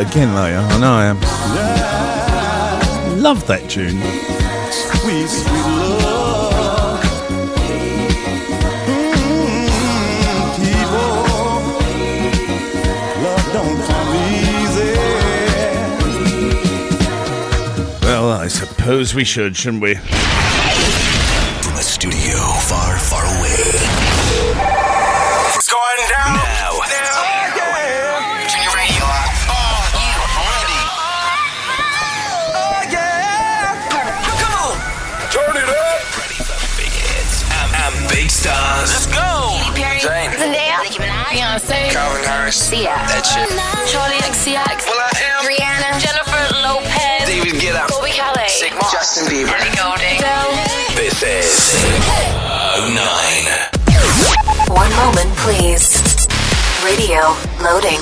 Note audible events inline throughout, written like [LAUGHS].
again later. I know I am. Love that tune. Well, I suppose we should, shouldn't we? One moment, please. Radio loading.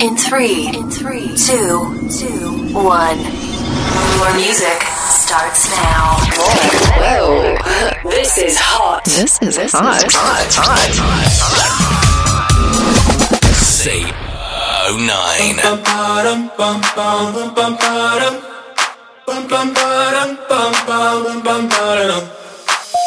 In three, in three, two, two, one. Your music starts now. Whoa. This is hot. This is this hot. Is hot. hot. oh nine. Bum, bum, bum, bum, bum, bum, bum, bum, bum, bum, bum, bum, bum, bum, bum, bum, bum, bum, bum,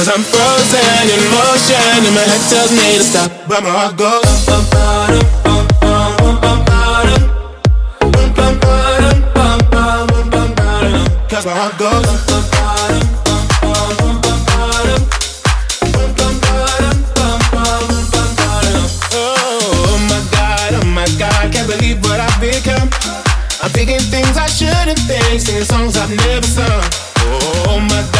Cause I'm frozen in motion, and my head tells me to stop. But my heart goes. bum, bum, bum, bum, bum, bum, bum, bum, bum, bum, bum, bum, bum, bum, my heart goes. Oh my god, oh my god, can't believe what I've become. I'm thinking things I shouldn't think, singing songs I've never sung. Oh my god, oh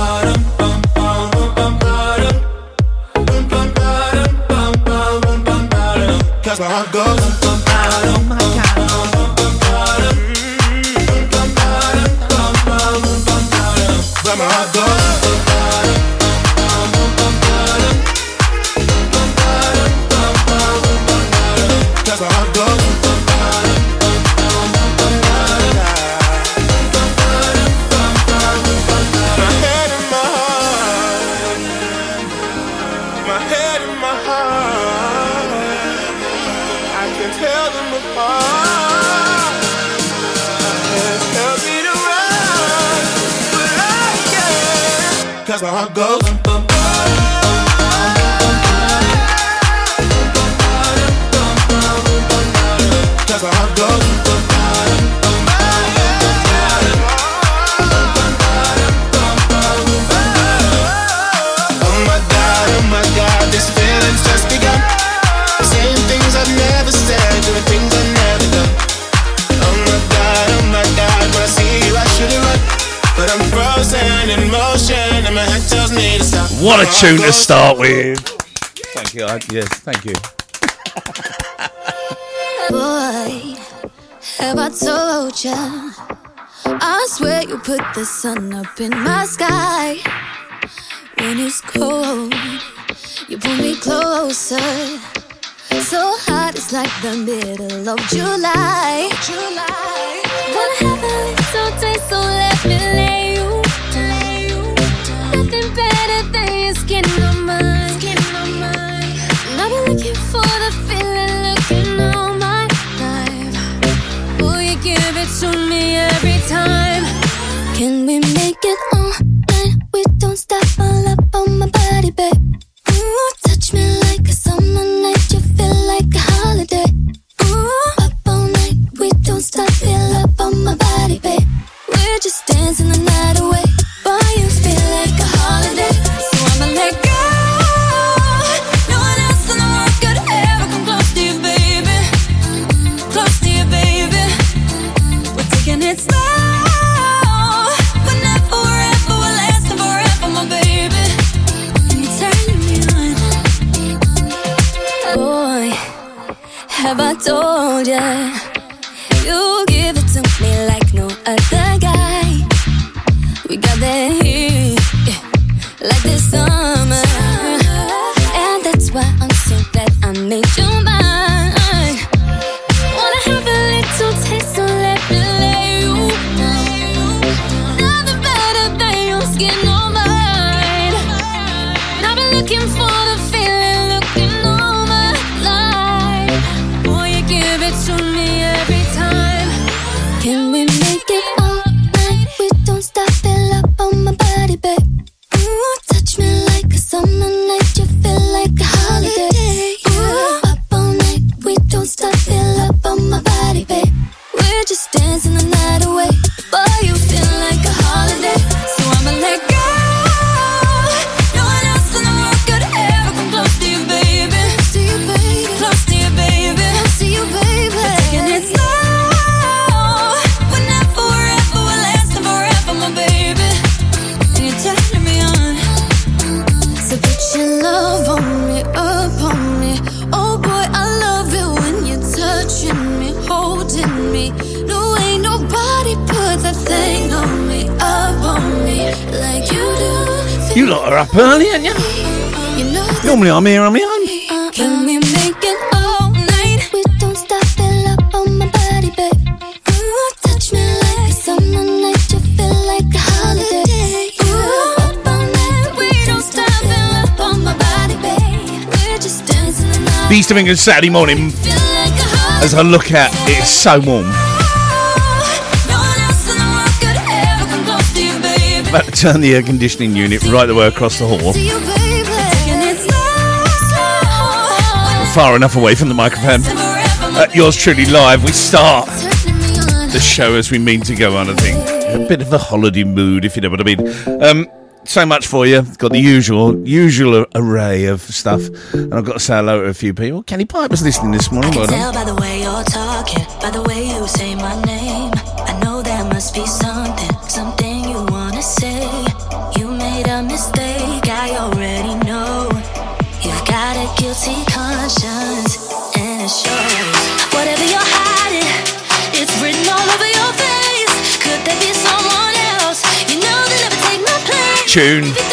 that's where I go. Heart goes. Cause my heart goes. Oh my god, oh my god, this feeling's just begun. Saying things I've never said, doing things I've never done. Oh my god, oh my god, when I see you I should've run. But I'm frozen in motion What a tune to start with. Thank you. I, yes, thank you. Boy, have I told you? I swear you put the sun up in my sky. When it's cold, you pull me closer. So hot, it's like the middle of July. July. Wanna have a little taste, so let me lay to me every time? Can we make it all night? We don't stop all up on my body, babe. Ooh, touch me like a summer night. You feel like a holiday. Ooh, up all night. We don't stop. Feel up on my body, babe. We're just dancing the night away. You lot up early, aren't you? You know Normally I'm here on my own. Can we make it all night? We don't stop, fill up on my body, babe. Ooh, touch me like a summer night. You feel like a holiday. Ooh, up all night. We don't stop, fill up on my body, babe. We're just dancing the night. The East of England Saturday morning, Feel like a holiday. as I look out, it's so warm. About to turn the air conditioning unit right the way across the hall, far enough away from the microphone. Uh, yours truly live. We start the show as we mean to go on, I think. A bit of a holiday mood, if you know what I mean. Um, so much for you. Got the usual usual array of stuff. And I've got to say hello to a few people. Kenny Pipe was listening this morning. Well Tell by the way you're talking, by the way you say my name. I know there must be something, something guilty conscience, and it shows. Whatever you're hiding, it's written all over your face. Could there be someone else? You know they never take my place. Tune.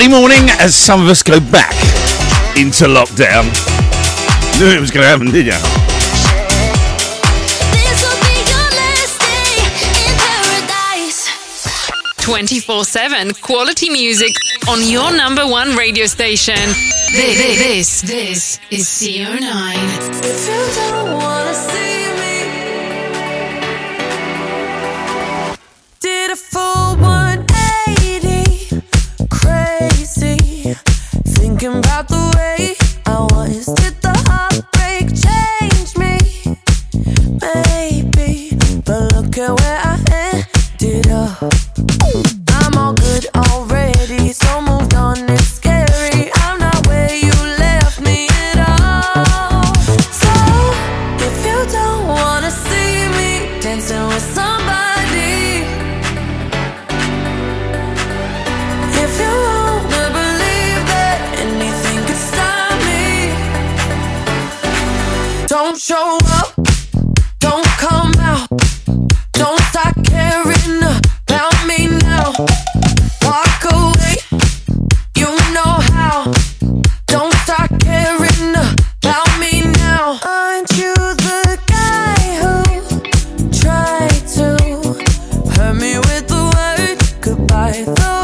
Saturday morning as some of us go back into lockdown. Knew it was going to happen, did you? This will be your last day in paradise. 24 7 quality music on your number one radio station. This, this, this is CO9. Me with the word goodbye?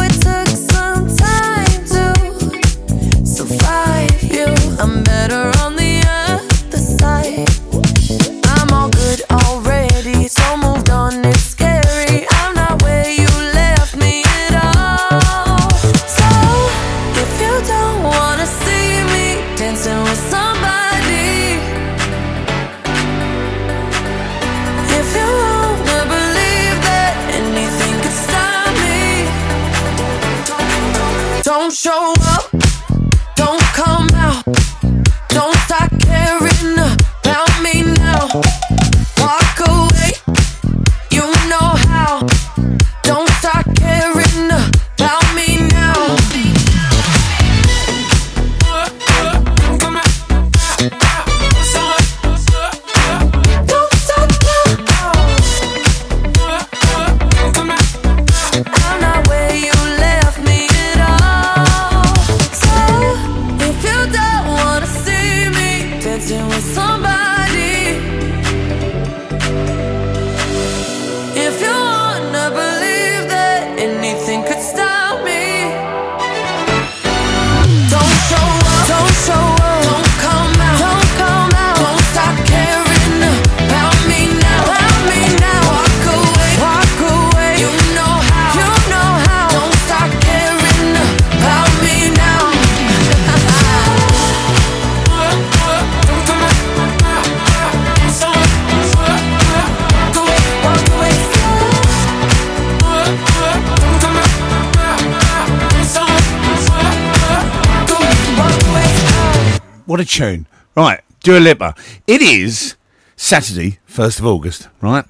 Tune. Right, Dua Lipa. It is Saturday, 1st of August, right?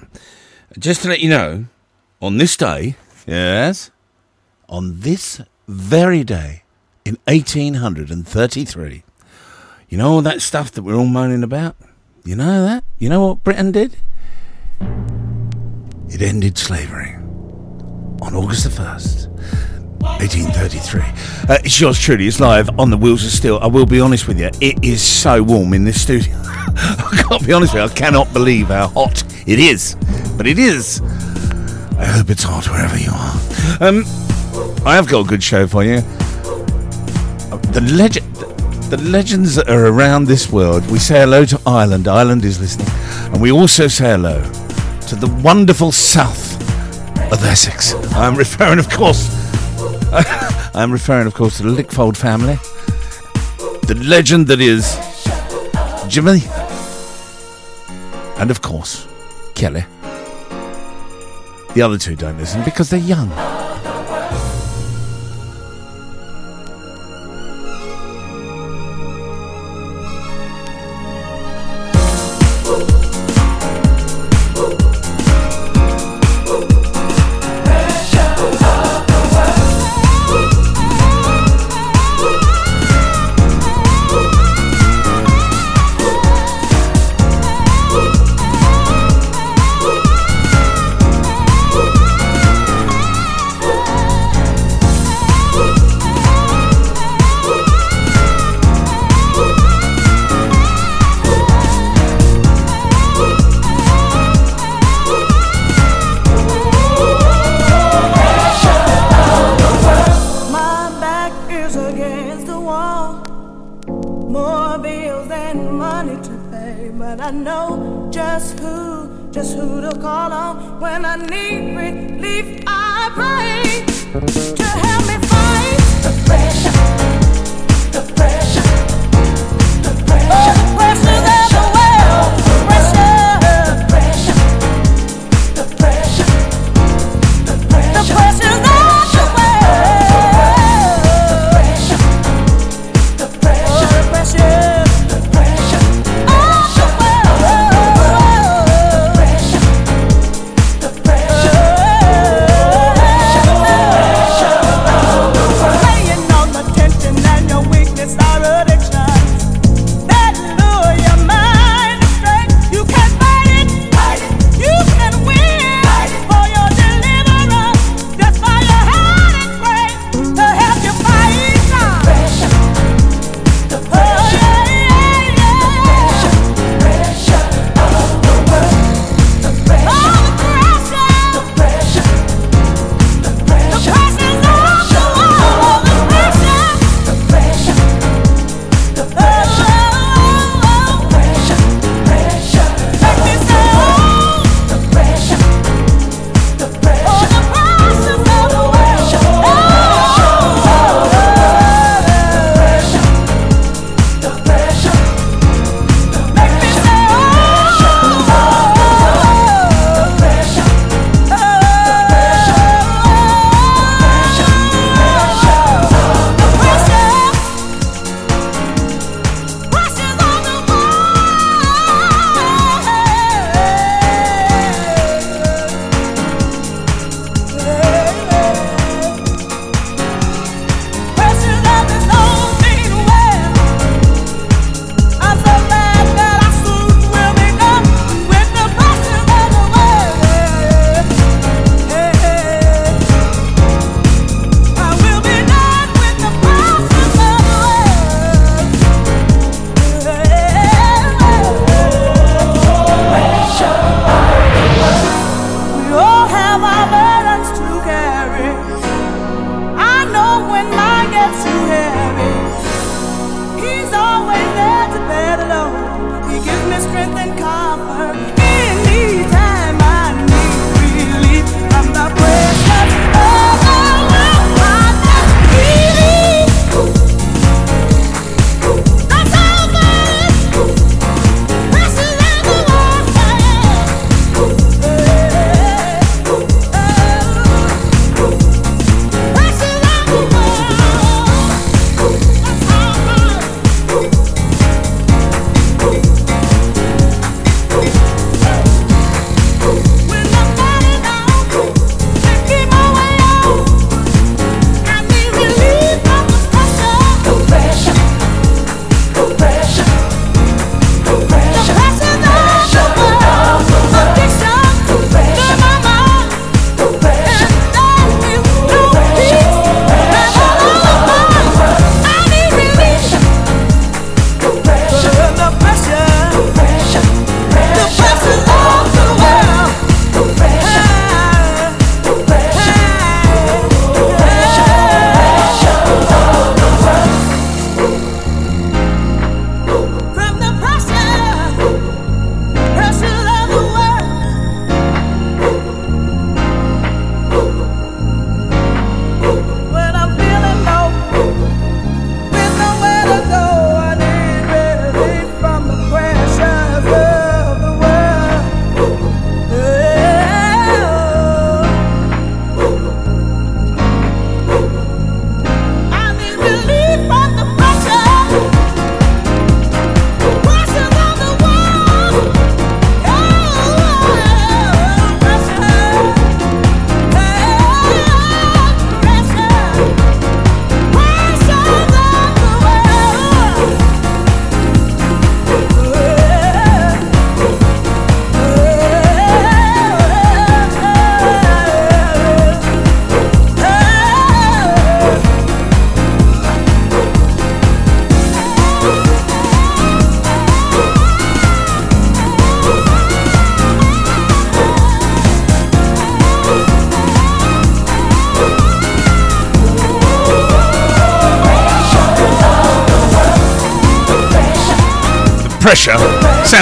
Just to let you know, on this day, yes, on this very day in 1833, you know all that stuff that we're all moaning about? You know that? You know what Britain did? It ended slavery on August the 1st. 1833. Uh, it's yours truly. It's live on the wheels of steel. I will be honest with you. It is so warm in this studio. [LAUGHS] I can't be honest with you. I cannot believe how hot it is. But it is. I hope it's hot wherever you are. Um, I have got a good show for you. The legend. The legends that are around this world. We say hello to Ireland. Ireland is listening. And we also say hello to the wonderful south of Essex. I'm referring, of course, [LAUGHS] I'm referring, of course, to the Lickfold family. The legend that is Jimmy. And, of course, Kelly. The other two don't listen because they're young. Just who, just who to call on when I need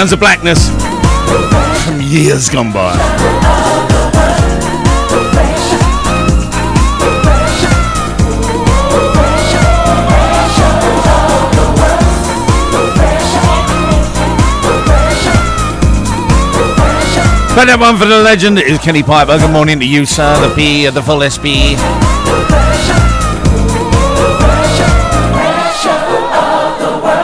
Sounds of Blackness. From years gone by. Play that one for the legend. Is Kenny Piper. Good morning to you, sir. The P, the full SP.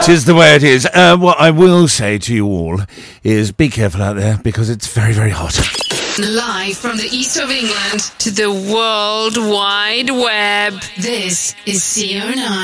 Tis the way it is. Uh, what I will say to you all is be careful out there because it's very, very hot. Live from the east of England to the World Wide Web. This is CO9.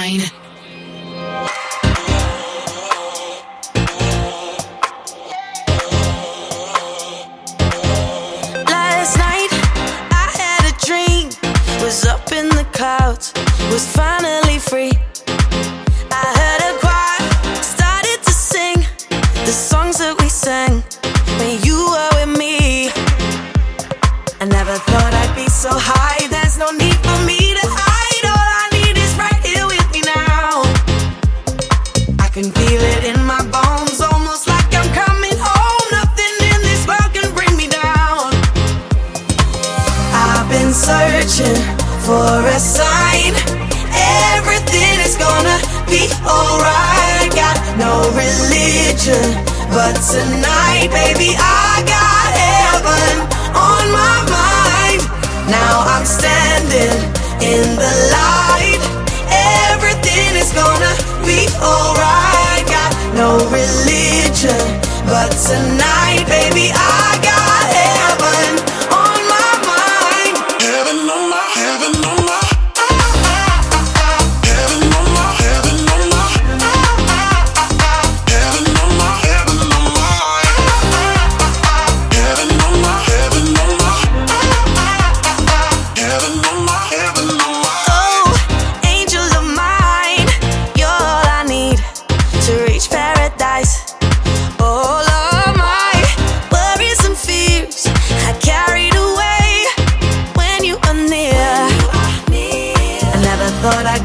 Tonight, baby, I got heaven on my mind. Now I'm standing in the light. Everything is gonna be alright. Got no religion, but tonight, baby, I got heaven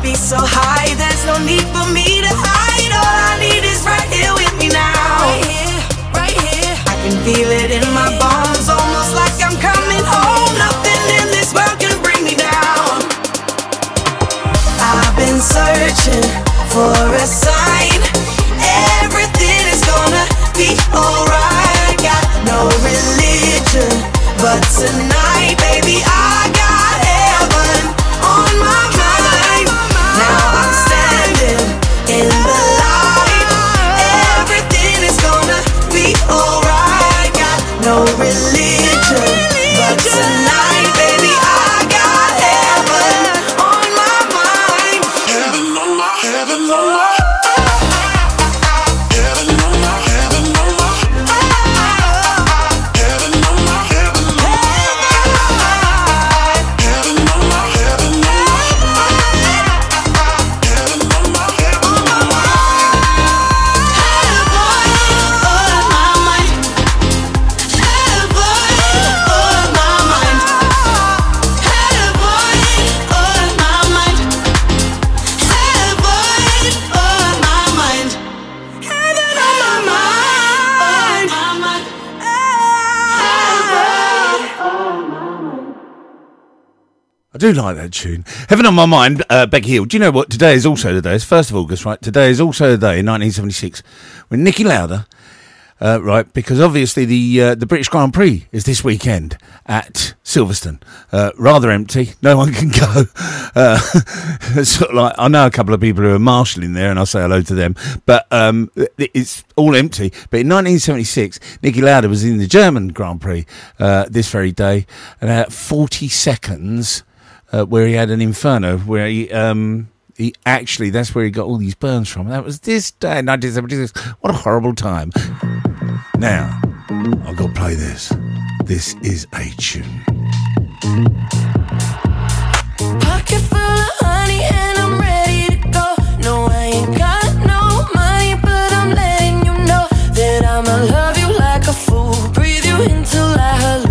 be so high. There's no need for me to hide. All I need is right here with me now. Right here, right here. I can feel it in my bones, almost like I'm coming home. Nothing in this world can bring me down. I've been searching for a sign. Everything is gonna be alright. Got no religion, but tonight, do like that tune. Heaven on my mind, uh, Becky Hill. Do you know what? Today is also the day. It's 1st of August, right? Today is also the day in 1976 when Niki Lauda, uh, right, because obviously the uh, the British Grand Prix is this weekend at Silverstone. Uh, rather empty. No one can go. Uh, [LAUGHS] sort of like, I know a couple of people who are marshalling there and I'll say hello to them, but um, it's all empty. But in 1976, Niki Lauda was in the German Grand Prix uh, this very day and at 40 seconds uh, where he had an inferno where he um he actually that's where he got all these burns from. That was this day 1976 what a horrible time. Now i've got to play this. This is a tune. Pocket full of honey and I'm ready to go. No, I ain't got no money, but I'm letting you know that I'ma love you like a fool. Breathe you in till I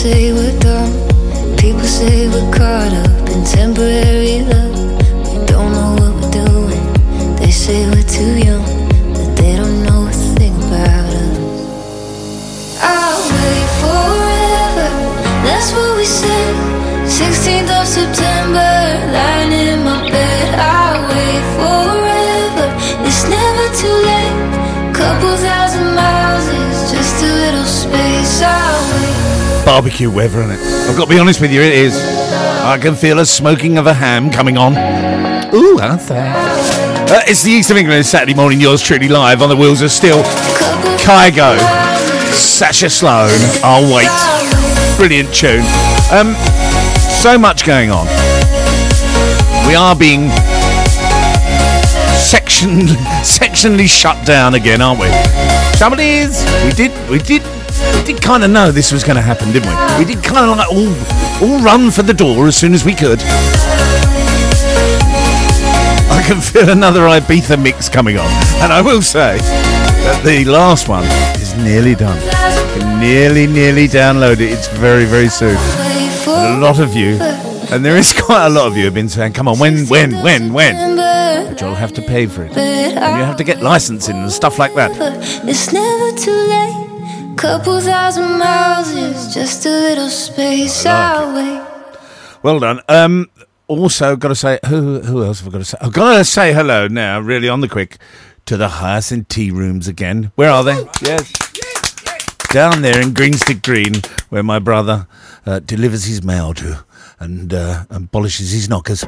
say we're dumb. People say we're caught up in temporary barbecue weather, isn't it? I've got to be honest with you, it is. I can feel a smoking of a ham coming on. Ooh, that's there? Uh, it's the East of England Saturday morning, yours truly live on the wheels of steel. Kygo, Sasha Sloan, I'll wait. Brilliant tune. Um, so much going on. We are being section [LAUGHS] sectionally shut down again, aren't we? Somebody's we did we did did kind of know this was going to happen, didn't we? We did kind of like all, all run for the door as soon as we could. I can feel another Ibiza mix coming on, and I will say that the last one is nearly done. Nearly, nearly download it. It's very, very soon. And a lot of you, and there is [LAUGHS] quite a lot of you, have been saying, "Come on, when, when, when, when?" But you'll have to pay for it, and you have to get licensing and stuff like that. Couple thousand miles is just a little space away. Well done. Um, also, got to say, who who else have I got to say? I've got to say hello now, really on the quick, to the Hyacinth Tea Rooms again. Where are they? Yes. Down there in Green Street Green, where my brother uh, delivers his mail to and, uh, and polishes his knockers.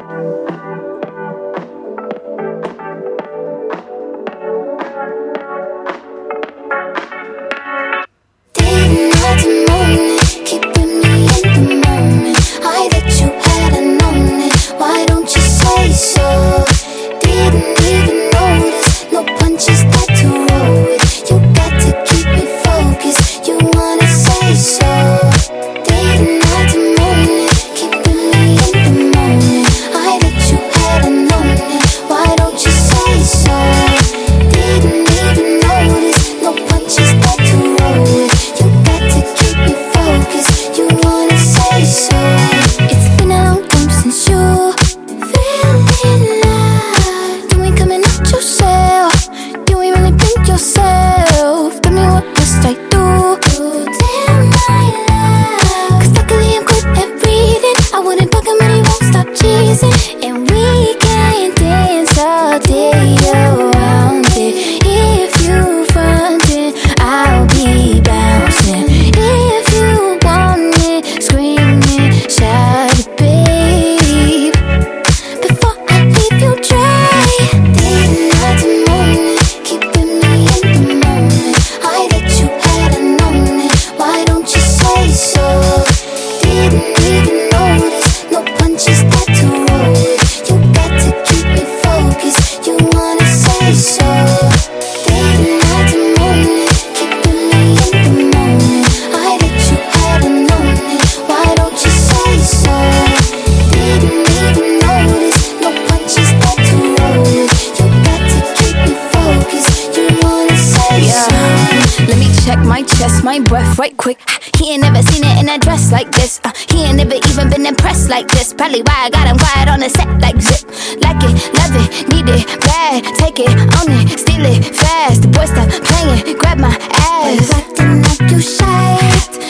My chest, my breath right quick. He ain't never seen it in a dress like this. Uh, he ain't never even been impressed like this. Probably why I got him quiet on the set like zip. Like it, love it, need it, bad. Take it, own it, steal it, fast. The boy stop playing, grab my ass. Acting like you shy.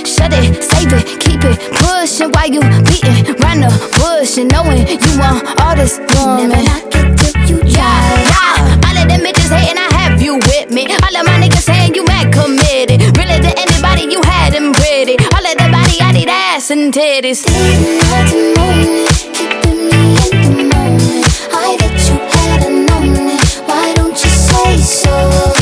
Shut it, save it, keep it pushing while you beating round the bush and knowing you want all this woman. Never knock it till you Yeah, try. yeah. All of them bitches hating, I have you with me. All of my ass and titties. Moan keeping me in the moment. I you known it. Why don't you say so?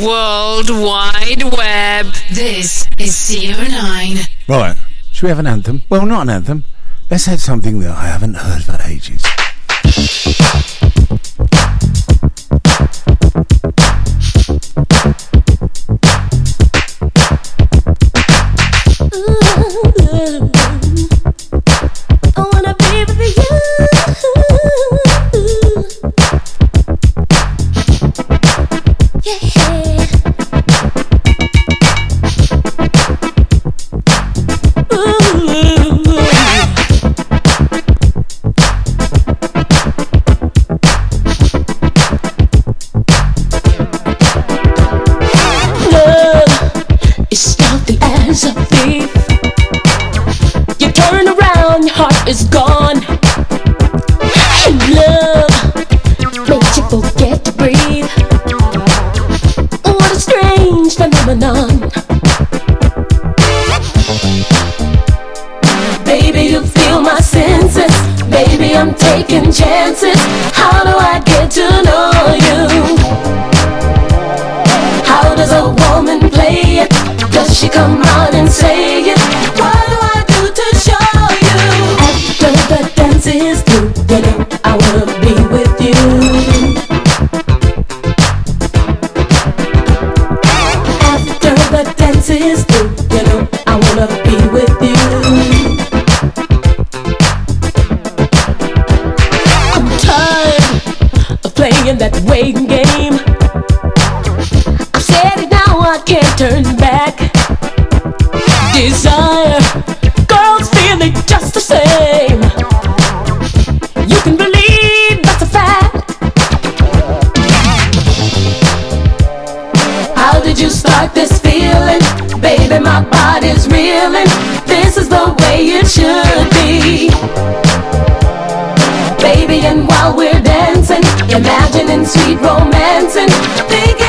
World Wide Web. This is CO9. Right. Should we have an anthem? Well, not an anthem. Let's have something that I haven't heard for ages. in that waiting game. I said it now, I can't turn back. Desire, girls feel it just the same. You can believe that's a fact. How did you start this feeling? Baby, my body's reeling. This is the way it should be and while we're dancing, imagining sweet romancing. Thinking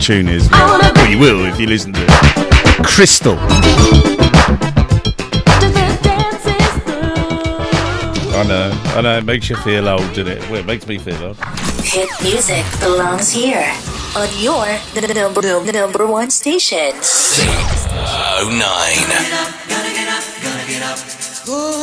tune is. Well, you will if you listen to it. Crystal. I know, I know, it makes you feel old, doesn't it? Well, it makes me feel old. Hit music belongs here on your the number, the number one station. 609. Gotta get up, gotta get up, gotta get up. Ooh.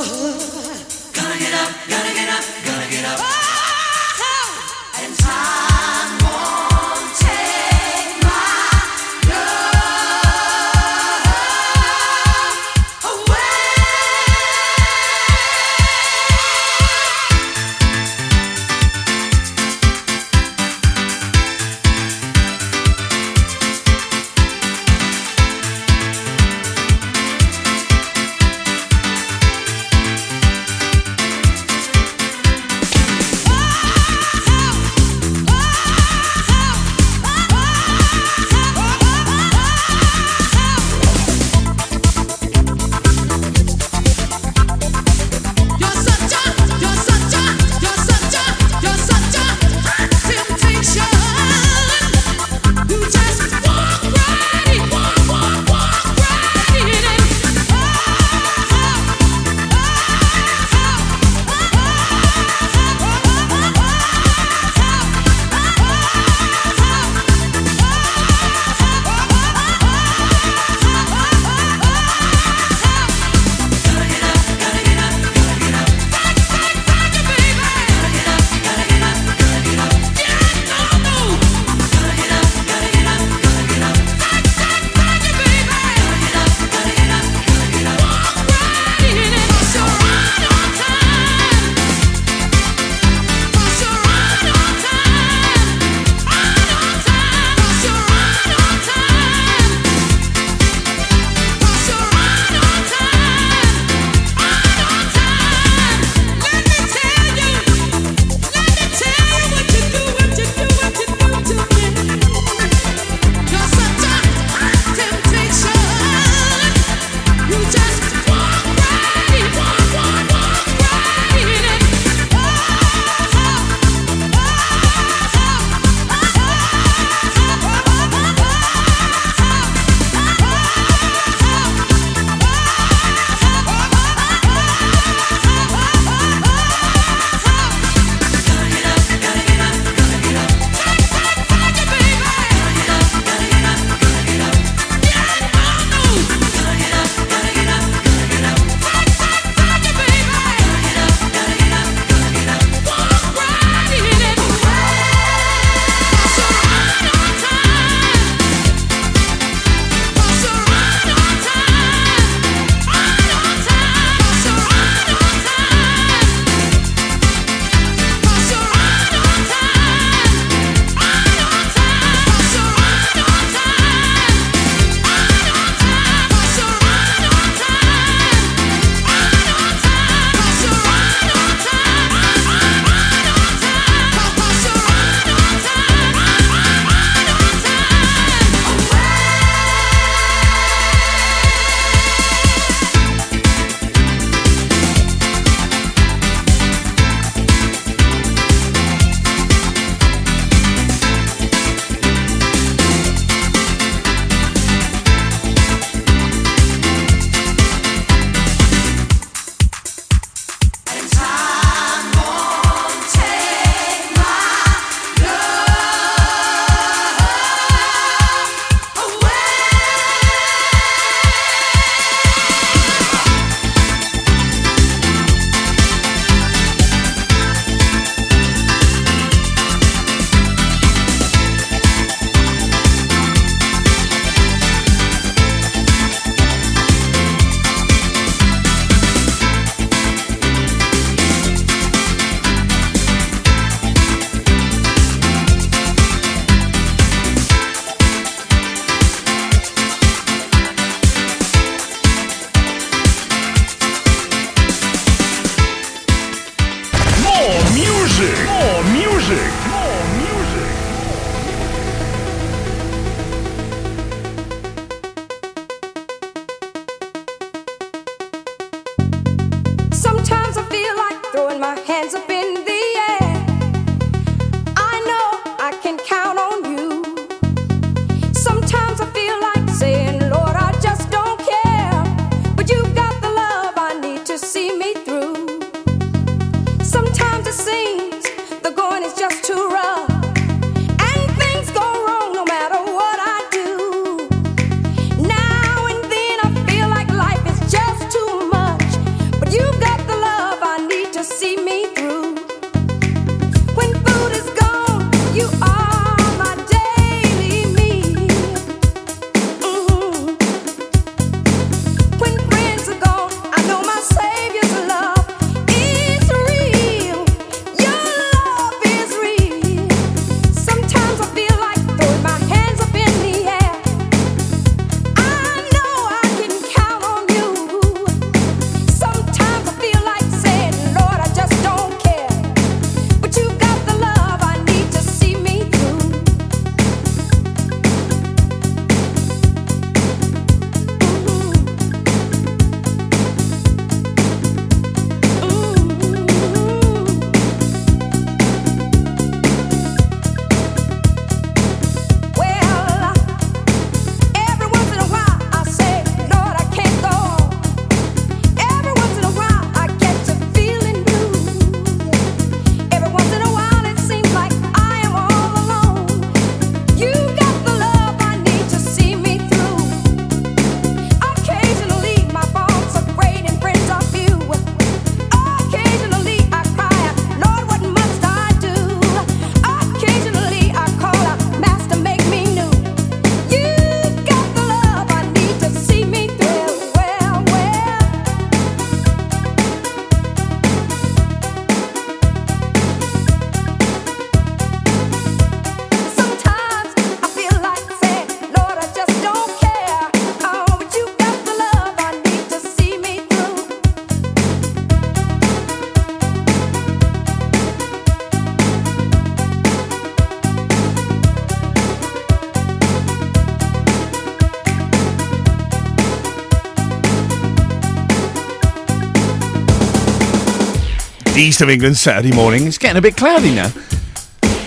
The east of England Saturday morning. It's getting a bit cloudy now.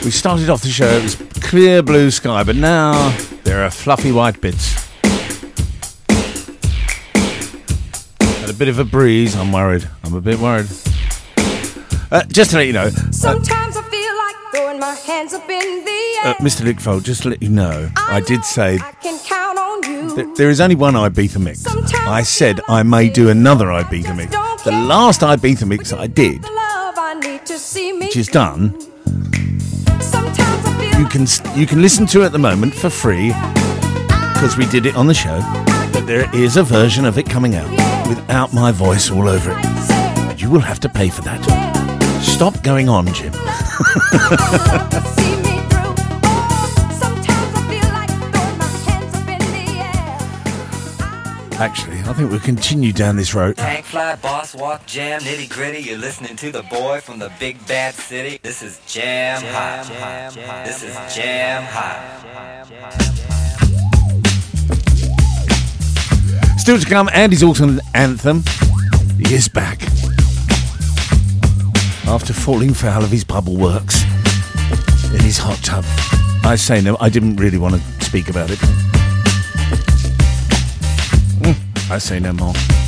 We started off the show, it was clear blue sky, but now there are fluffy white bits. And a bit of a breeze, I'm worried. I'm a bit worried. Uh, just to let you know, uh, Sometimes I feel like throwing my hands up in the air. uh, Mr. Lickfold, just to let you know, I did say I can count on you. that there is only one Ibiza mix. I said I may do another Ibiza mix. The last Ibiza mix I did, which is done, you can you can listen to it at the moment for free because we did it on the show. But there is a version of it coming out without my voice all over it. But you will have to pay for that. Stop going on, Jim. [LAUGHS] Actually, I think we'll continue down this road. Tank fly, boss walk, jam, nitty gritty. You're listening to the boy from the big bad city. This is Jam Hot. This is Jam Hot. Still to come, Andy's autumn anthem. He is back. After falling foul of his bubble works in his hot tub. I say no, I didn't really want to speak about it. Mm, I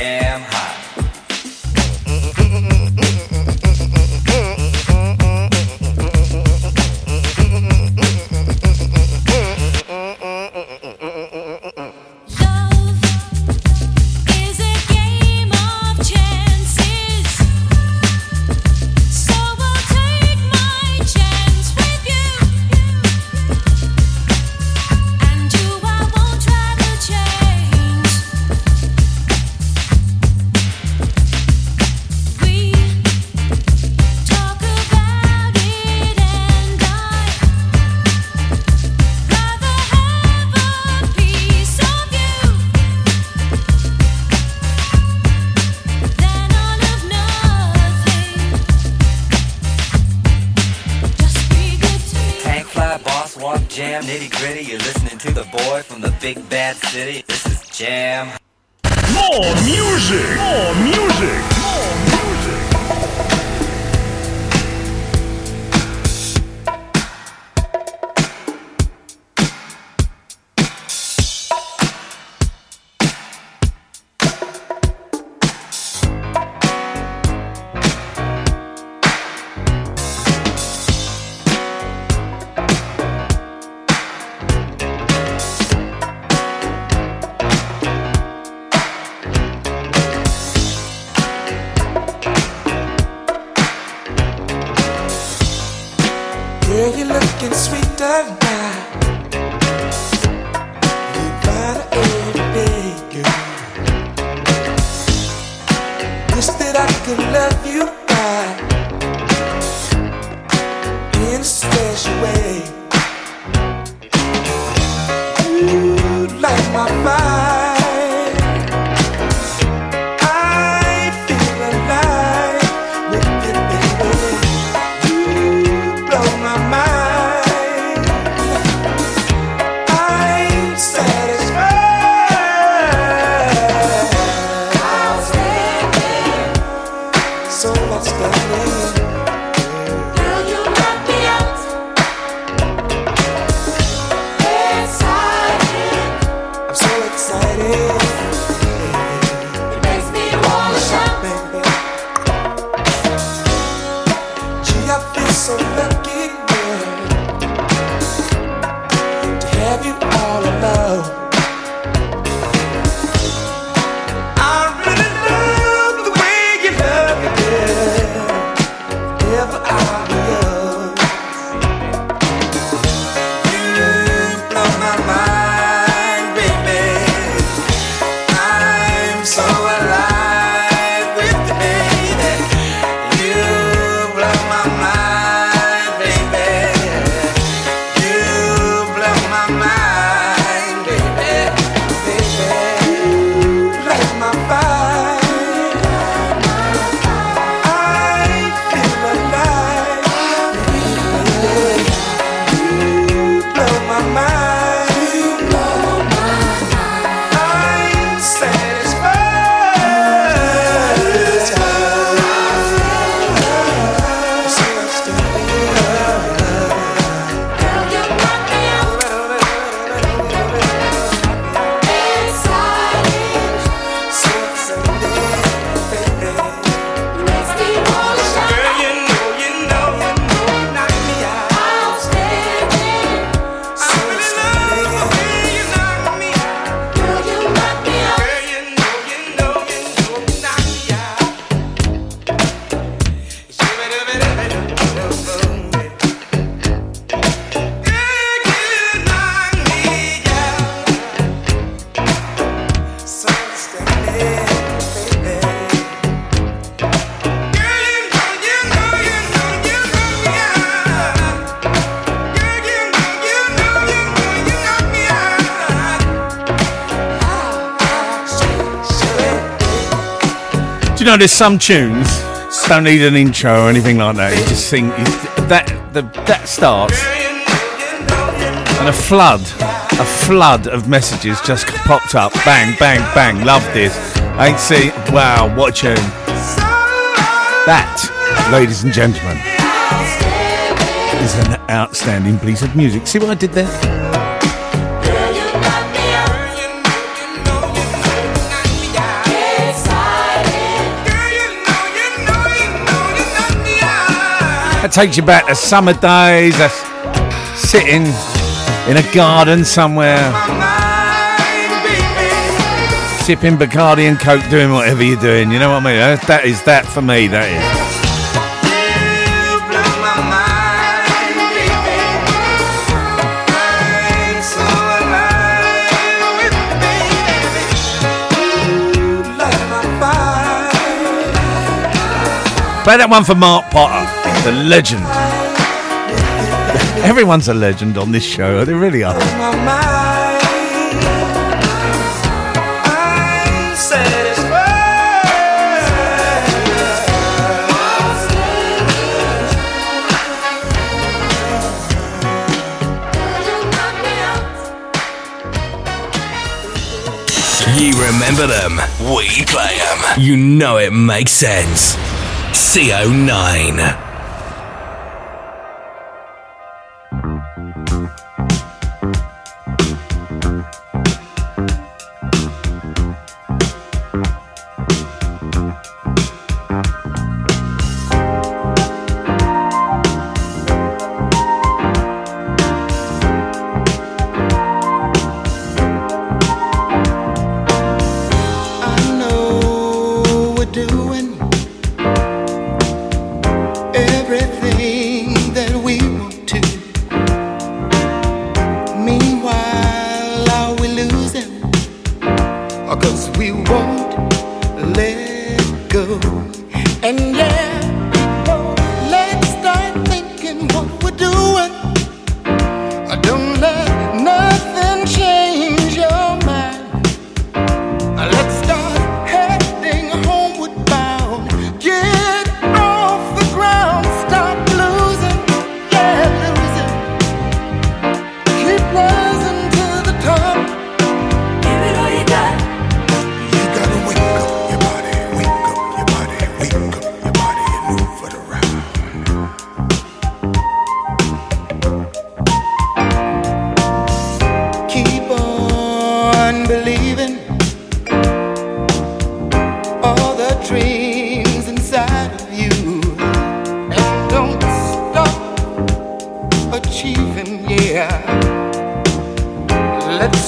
Is Hot. There's some tunes don't need an intro or anything like that. You just sing that the, that starts and a flood, a flood of messages just popped up. Bang, bang, bang. Love this. Ain't see. Wow, what a tune. That, ladies and gentlemen, is an outstanding piece of music. See what I did there? Takes you back to summer days, that's sitting in a garden somewhere, sipping Bacardi and Coke, doing whatever you're doing. You know what I mean? That is that for me. That is. Play that one for Mark Potter, the legend. Everyone's a legend on this show, they really are. You remember them, we play them. You know it makes sense. CO9.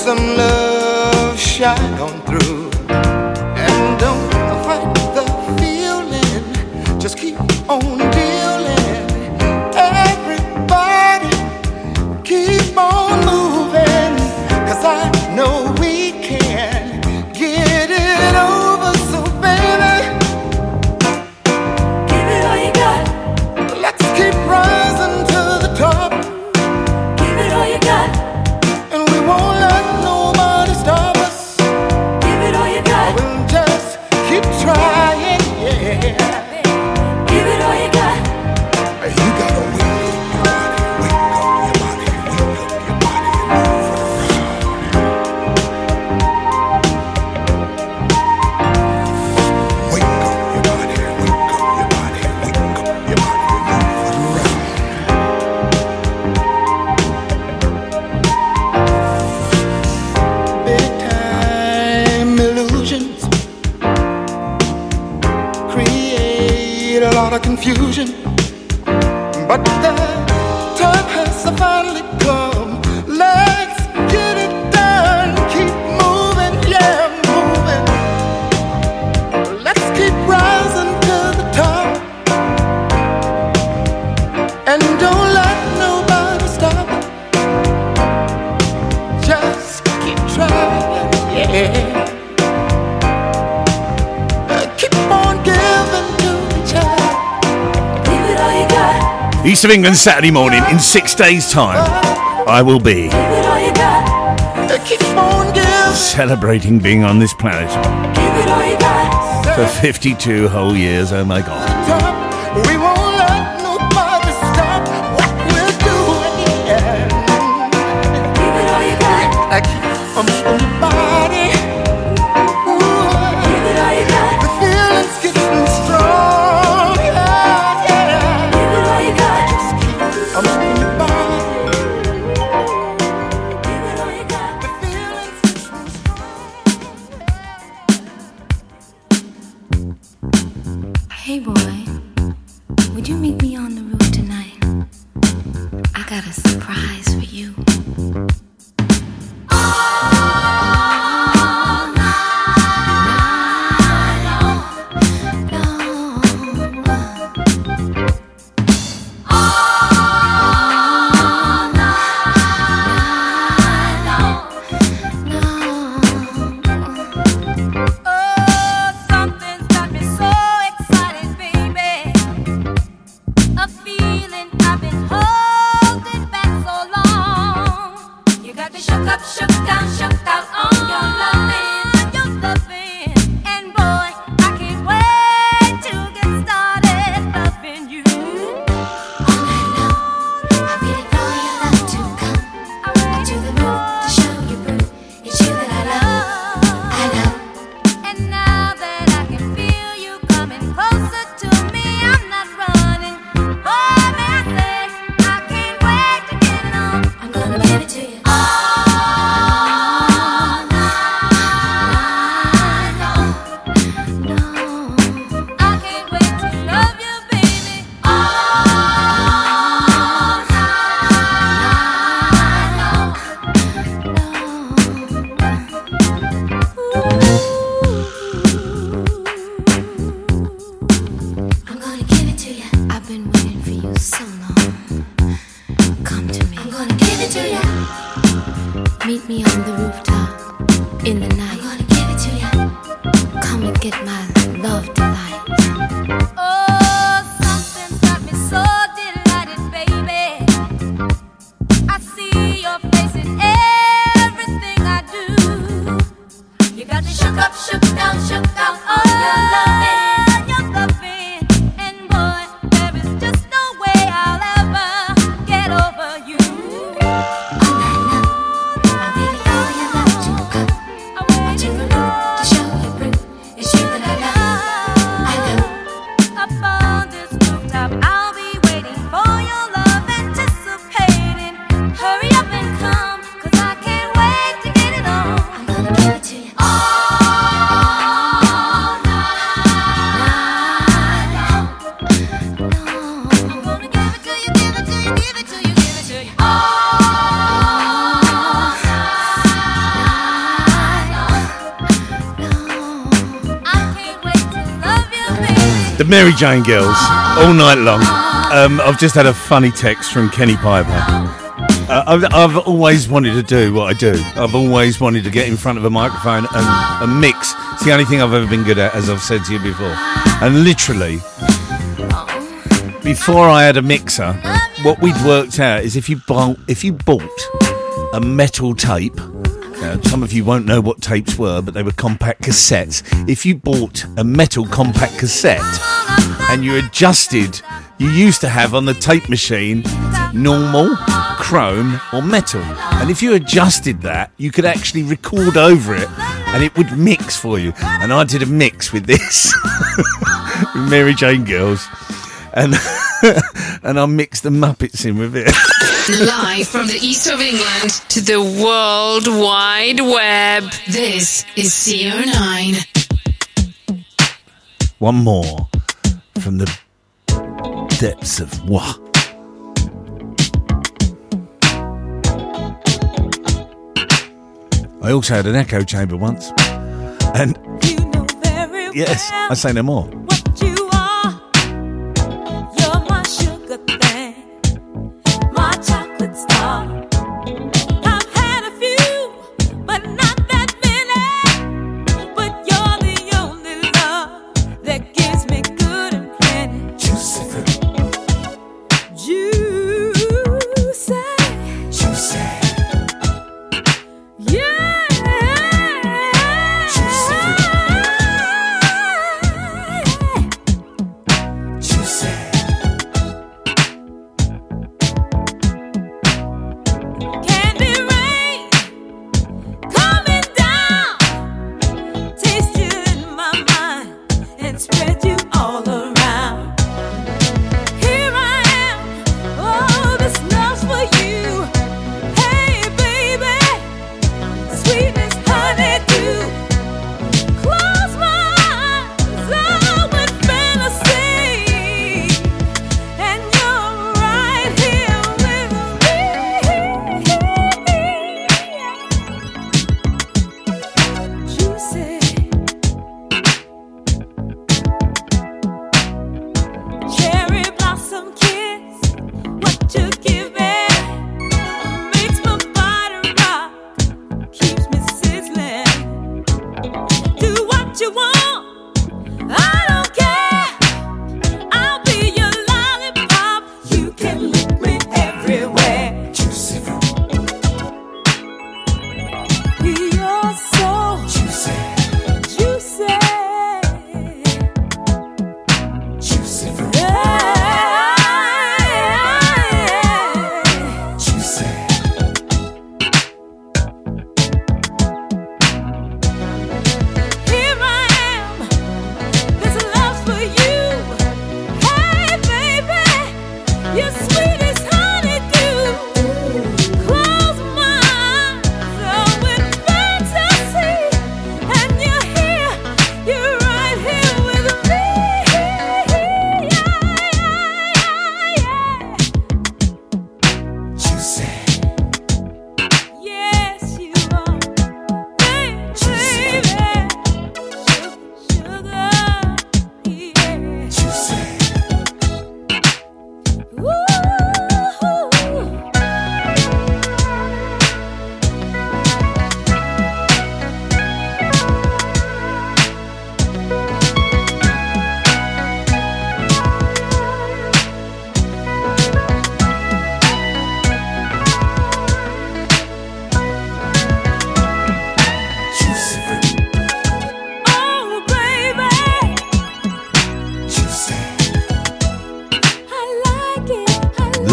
some love. Voice of England Saturday morning. In six days' time, I will be celebrating being on this planet for 52 whole years. Oh my God. Mary Jane Girls, all night long. Um, I've just had a funny text from Kenny Piper. Uh, I've, I've always wanted to do what I do. I've always wanted to get in front of a microphone and, and mix. It's the only thing I've ever been good at, as I've said to you before. And literally, before I had a mixer, what we'd worked out is if you bought, if you bought a metal tape. Now, some of you won't know what tapes were, but they were compact cassettes. If you bought a metal compact cassette and you adjusted, you used to have on the tape machine normal, chrome, or metal. And if you adjusted that, you could actually record over it and it would mix for you. And I did a mix with this [LAUGHS] with Mary Jane Girls. And [LAUGHS] and I mixed the Muppets in with it. Live from the east of England to the World Wide Web. This is CO9. One more from the depths of what? I also had an echo chamber once. And yes, I say no more.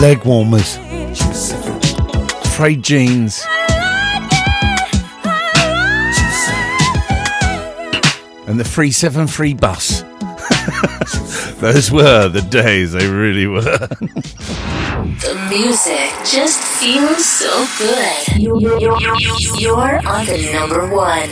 leg warmers, frayed jeans. And the 373 bus. [LAUGHS] Those were the days, they really were. the music just feels so good. You're, you're, you're, you're on the number one.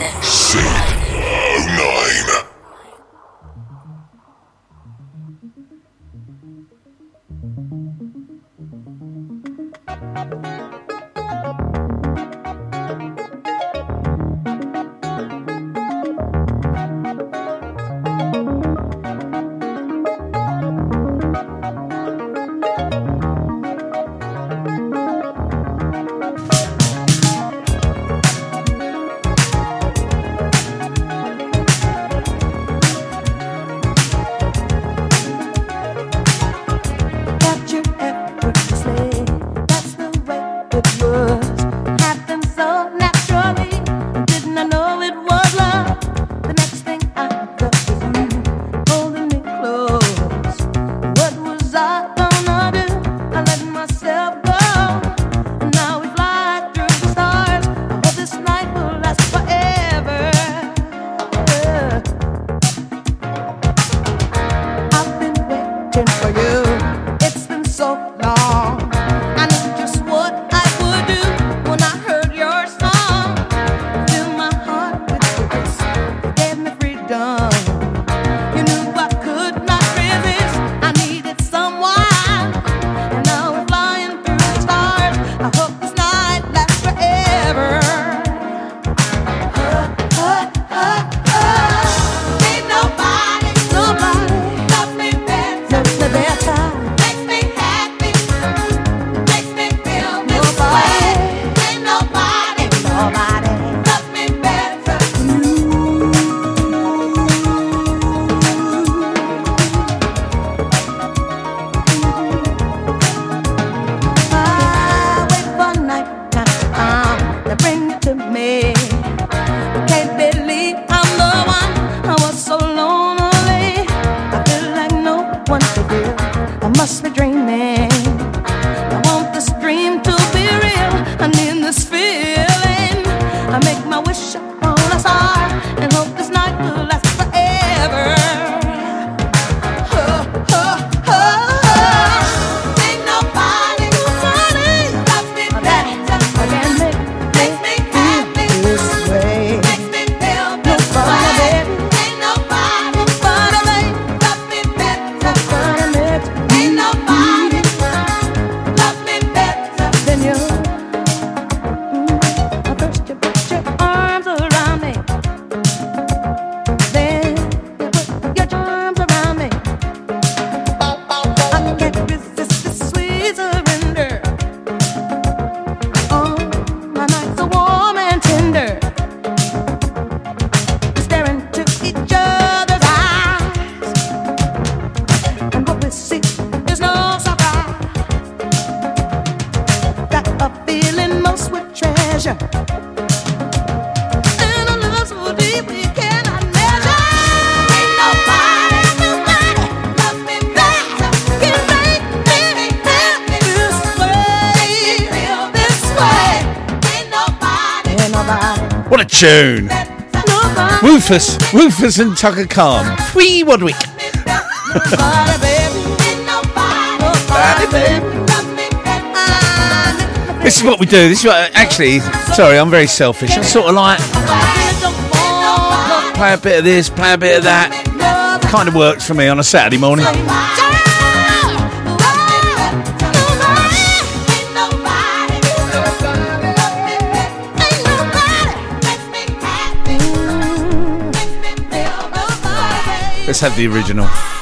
tune. Rufus, and Chaka Khan. Free Wadwick. This is what we do. This is what, actually, sorry, I'm very selfish. I sort of like play a bit of this, play a bit of that. Kind of works for me on a Saturday morning. let's have the original.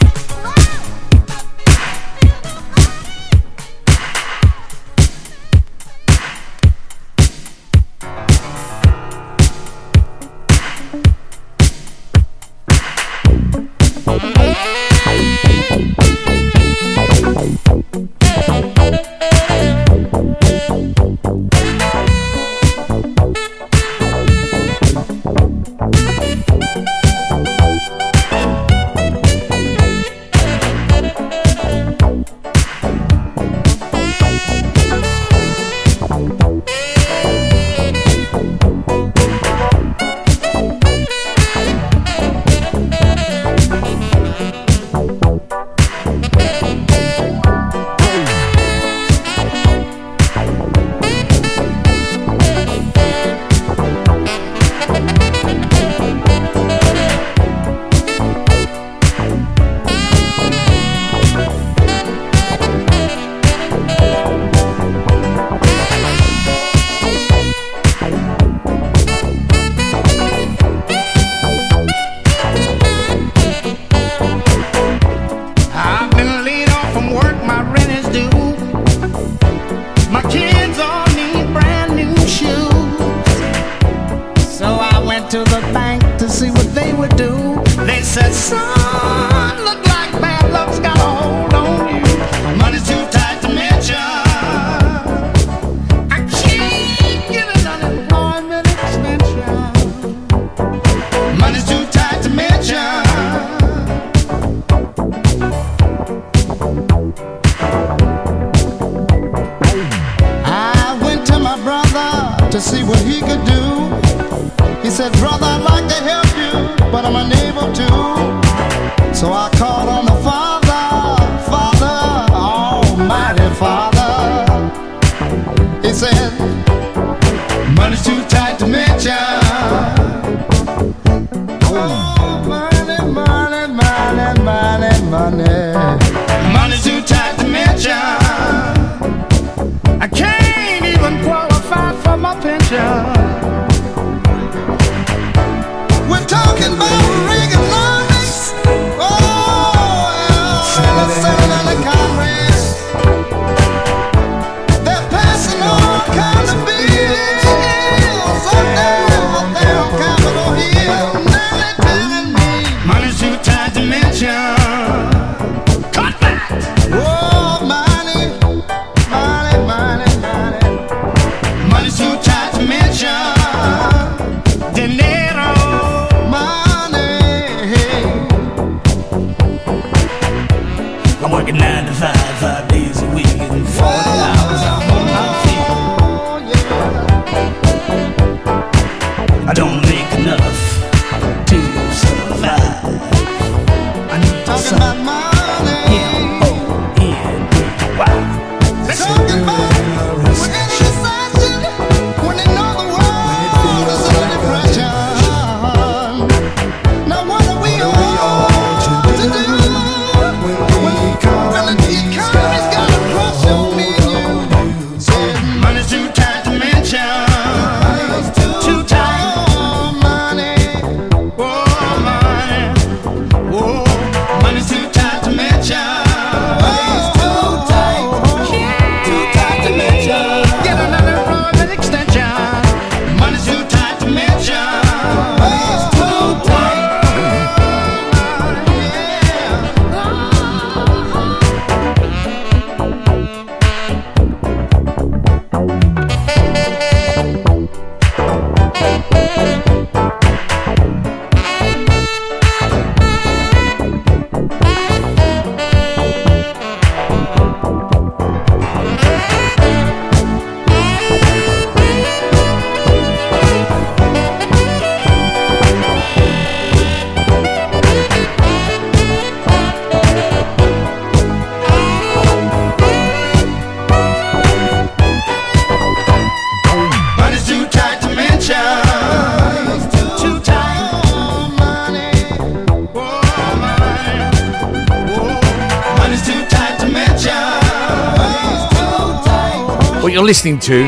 listening to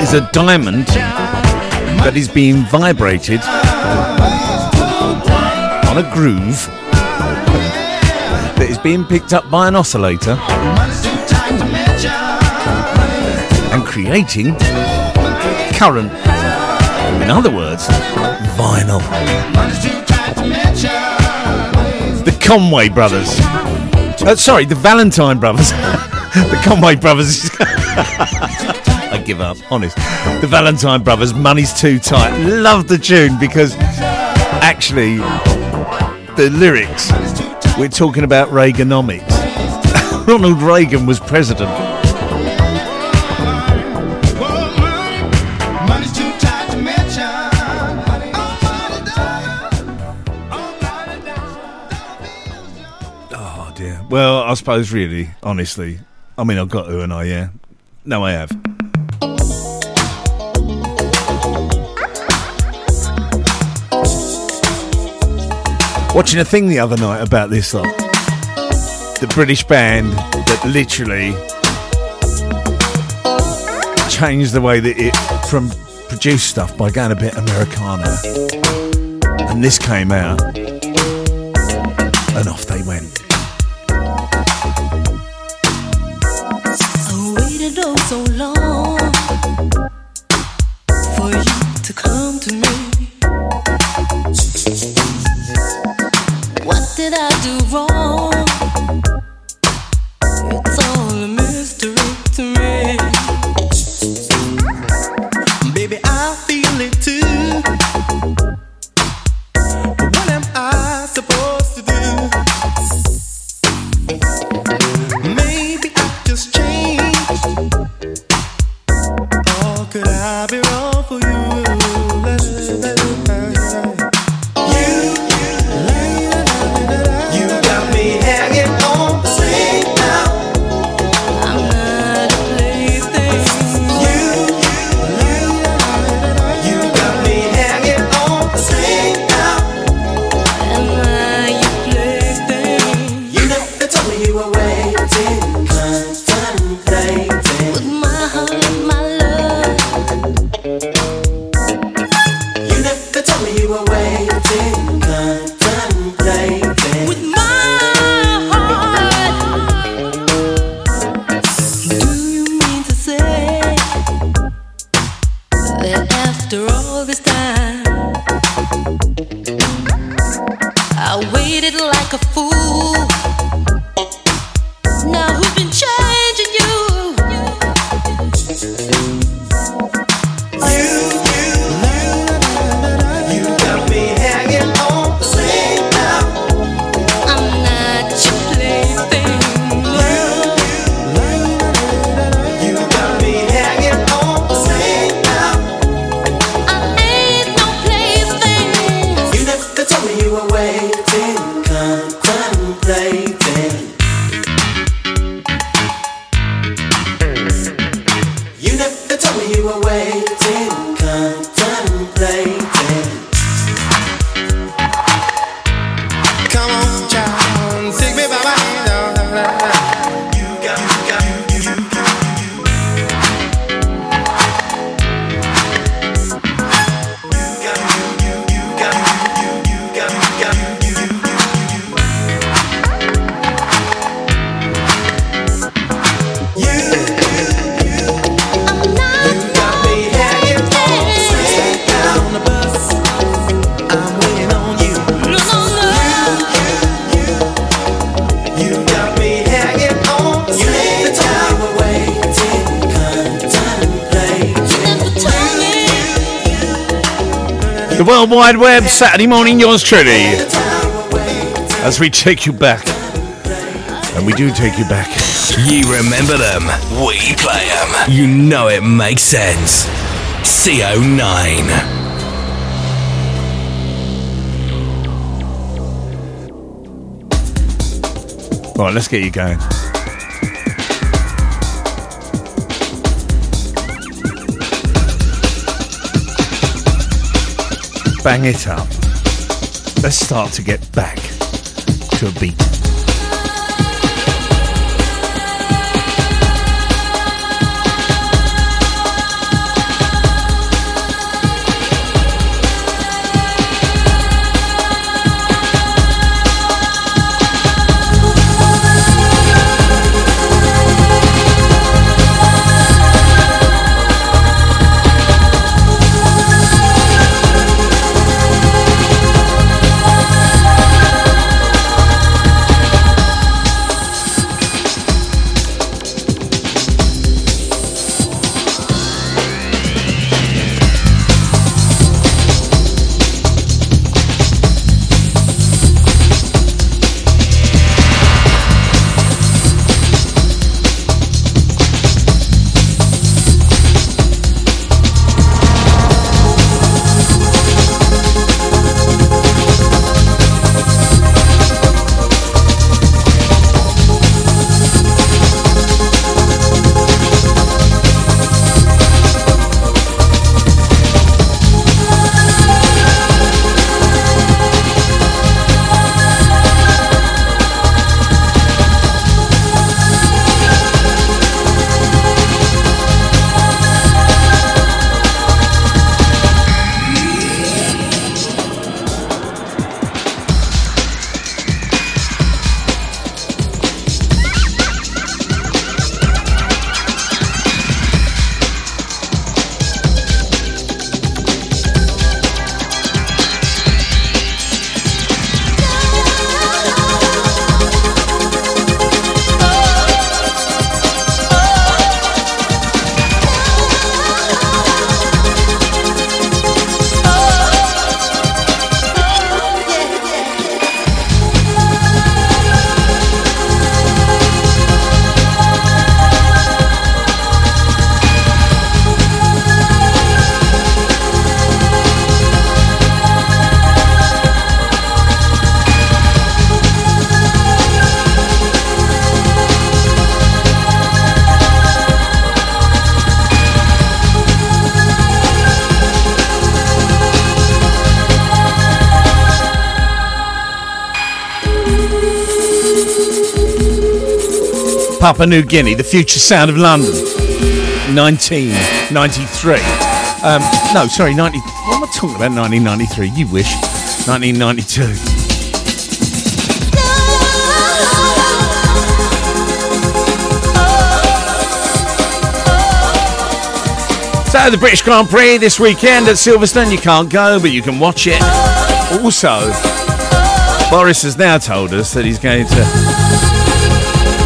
is a diamond that is being vibrated on a groove that is being picked up by an oscillator and creating current. In other words, vinyl. The Conway brothers. Uh, sorry, the Valentine brothers. [LAUGHS] the Conway brothers. [LAUGHS] I give up, honest. The Valentine brothers, Money's Too Tight. Love the tune because actually, the lyrics, we're talking about Reaganomics. [LAUGHS] Ronald Reagan was president. Oh, well, I suppose, really, honestly, I mean, I've got who and I, yeah. No, I have. Watching a thing the other night about this lot. The British band that literally changed the way that it from produced stuff by going a bit Americana. And this came out, and off they went. World Wide Web, Saturday morning, yours truly. As we take you back. And we do take you back. You remember them, we play them. You know it makes sense. CO9. Right, let's get you going. bang it up. Let's start to get back to a beat. Papua New Guinea, the future sound of London, 1993. Um, no, sorry, 90. What am I talking about? 1993. You wish. 1992. So the British Grand Prix this weekend at Silverstone. You can't go, but you can watch it. Also, Boris has now told us that he's going to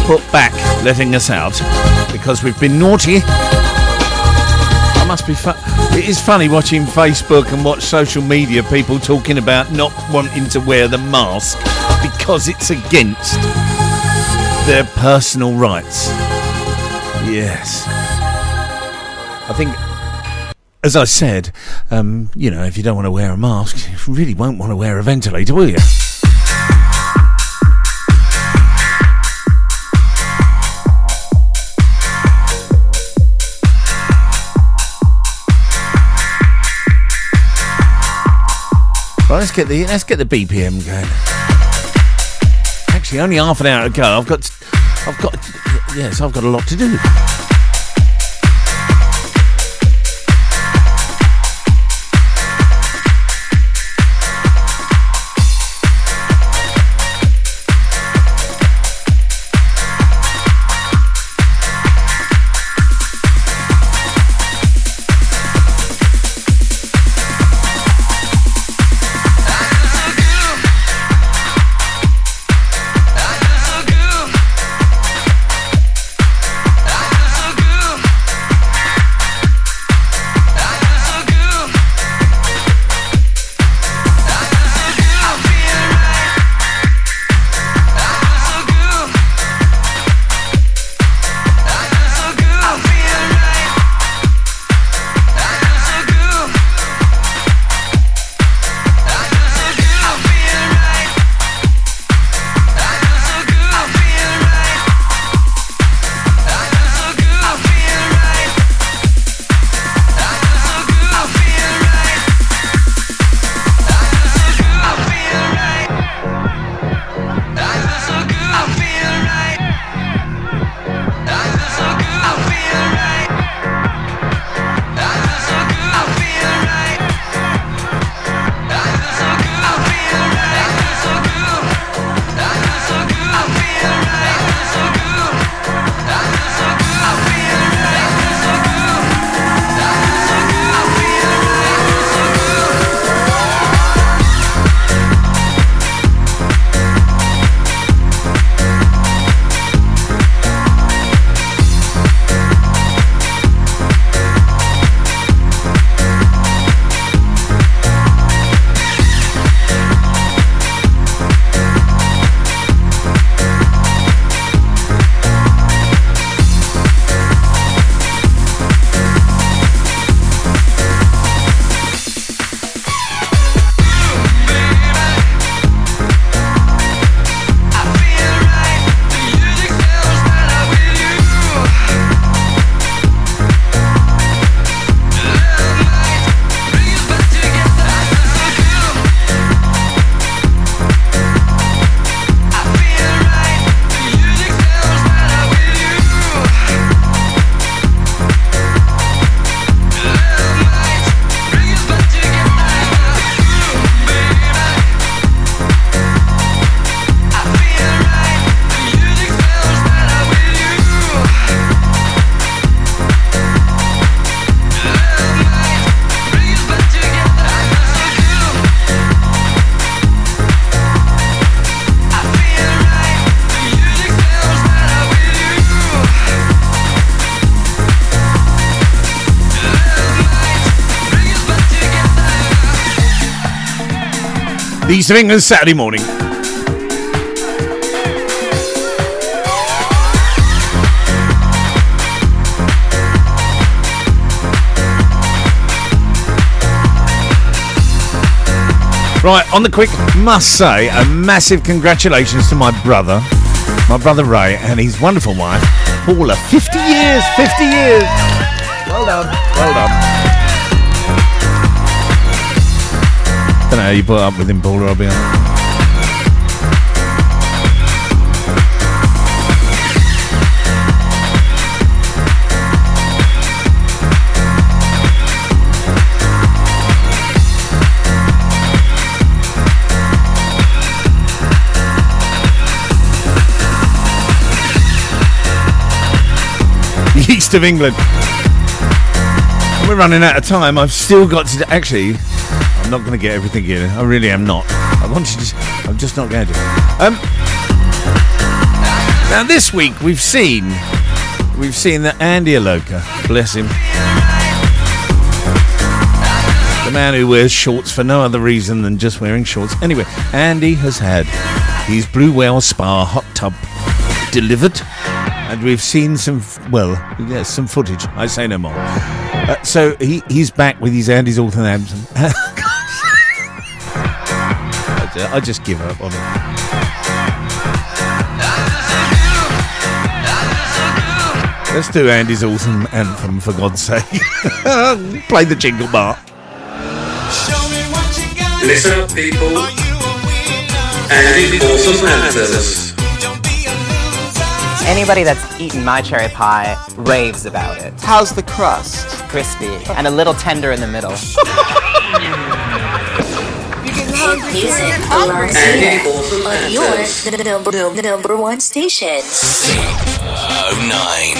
put back letting us out because we've been naughty. I must be fun. It is funny watching Facebook and watch social media people talking about not wanting to wear the mask because it's against their personal rights. Yes. I think, as I said, um, you know, if you don't want to wear a mask, you really won't want to wear a ventilator, will you? Let's get the let's get the BPM going. Actually, only half an hour to go. I've got, I've got, yes, I've got a lot to do. East of England Saturday morning. Right, on the quick, must say a massive congratulations to my brother, my brother Ray, and his wonderful wife, Paula. 50 years, 50 years. Well done, well done. you put up with him, Paul Robbie. [LAUGHS] East of England. We're running out of time. I've still got to actually I'm not going to get everything in. I really am not. I wanted to. I'm just not going to. Um. Now this week we've seen, we've seen that Andy Aloka, bless him, the man who wears shorts for no other reason than just wearing shorts. Anyway, Andy has had his Blue Whale Spa hot tub delivered, and we've seen some, well, yes, some footage. I say no more. Uh, so he, he's back with his Andy's Alton [LAUGHS] Anthem. I ju- I just give up on it. Let's do Andy's awesome Anthem for God's sake. [LAUGHS] Play the jingle bar. Listen up, people. Andy Awesome Anthems. Anybody that's eaten my cherry pie raves about it. How's the crust? Crispy and a little tender in the middle. [LAUGHS] Hit music here on your number, number one station. Oh nine.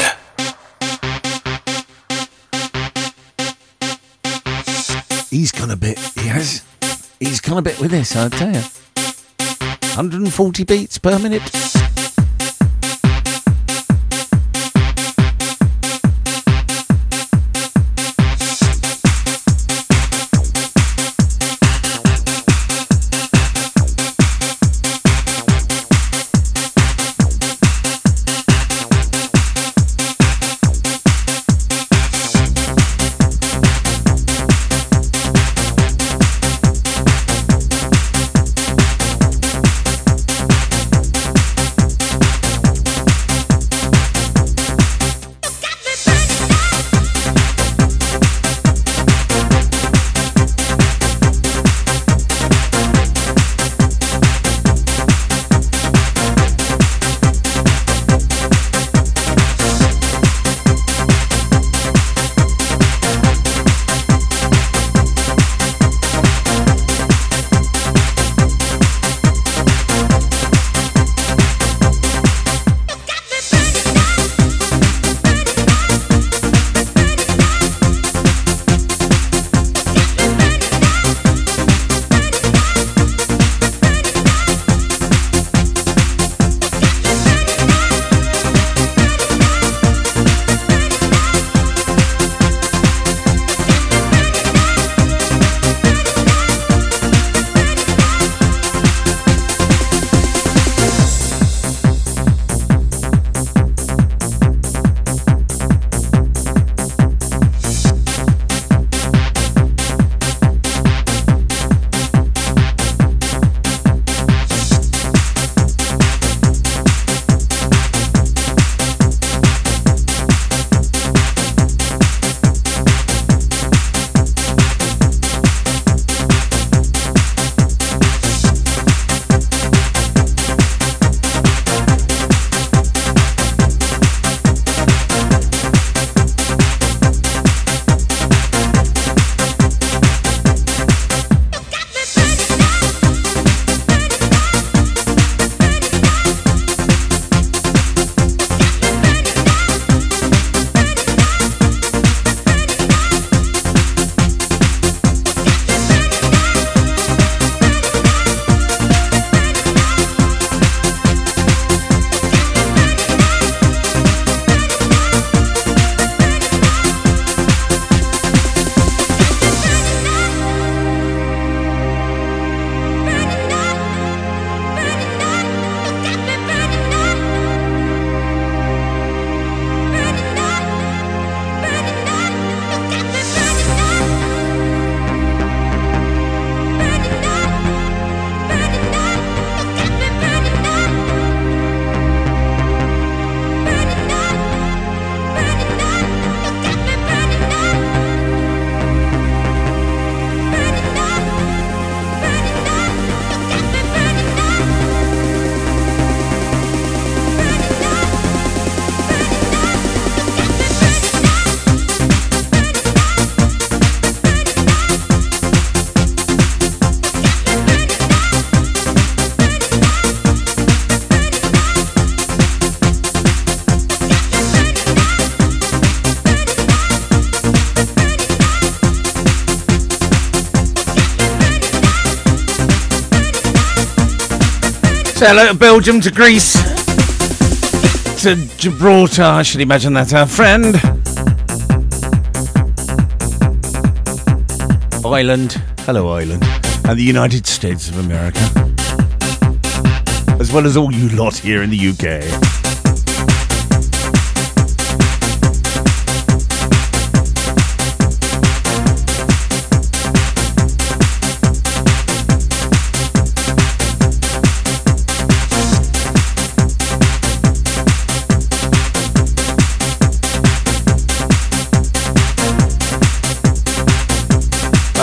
He's gone a bit, he has. He's gone a bit with this, I'll tell you. 140 beats per minute. Say hello to Belgium, to Greece, to Gibraltar. I should imagine that's our friend. Ireland. Hello, Ireland. And the United States of America. As well as all you lot here in the UK.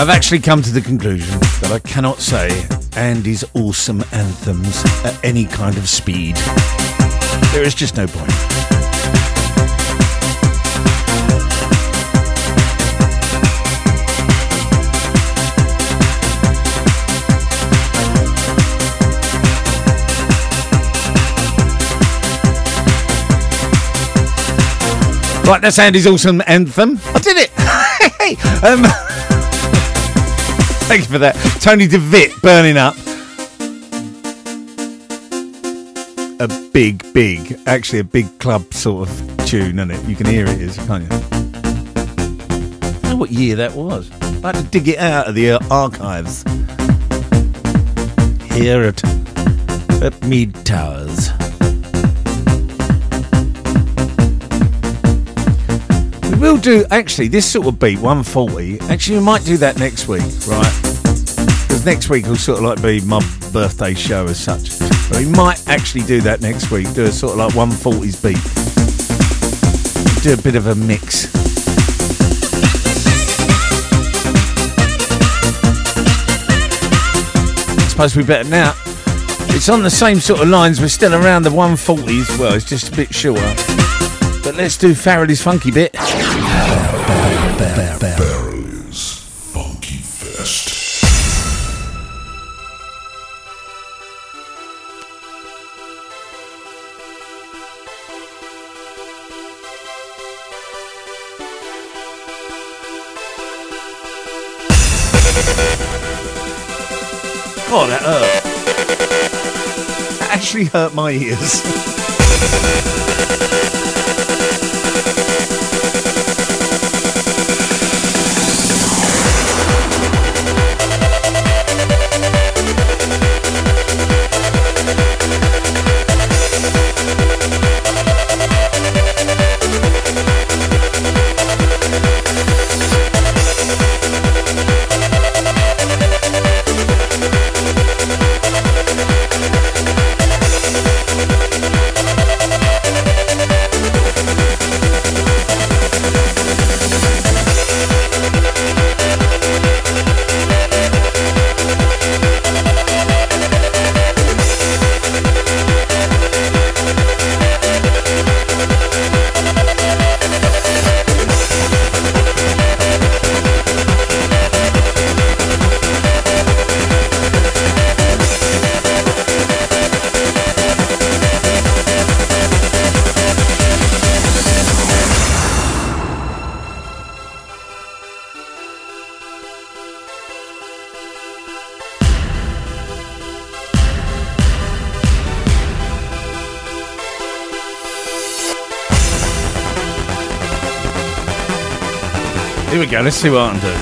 I've actually come to the conclusion that I cannot say Andy's awesome anthems at any kind of speed. There is just no point. Right, that's Andy's awesome anthem. I did it. [LAUGHS] um, [LAUGHS] thank you for that. Tony De Vit burning up. A big, big, actually a big club sort of tune, isn't it? You can hear it is, can't you? I know what year that was. I had to dig it out of the uh, archives. Here at, at Mead Towers. We will do actually this sort of beat 140. Actually, we might do that next week, right? Because next week will sort of like be my birthday show as such. We might actually do that next week. Do a sort of like 140s beat. Do a bit of a mix. I suppose we better now. It's on the same sort of lines. We're still around the 140s. Well, it's just a bit shorter. But let's do Faraday's funky bit. Actually hurt my ears. [LAUGHS] see what I can do.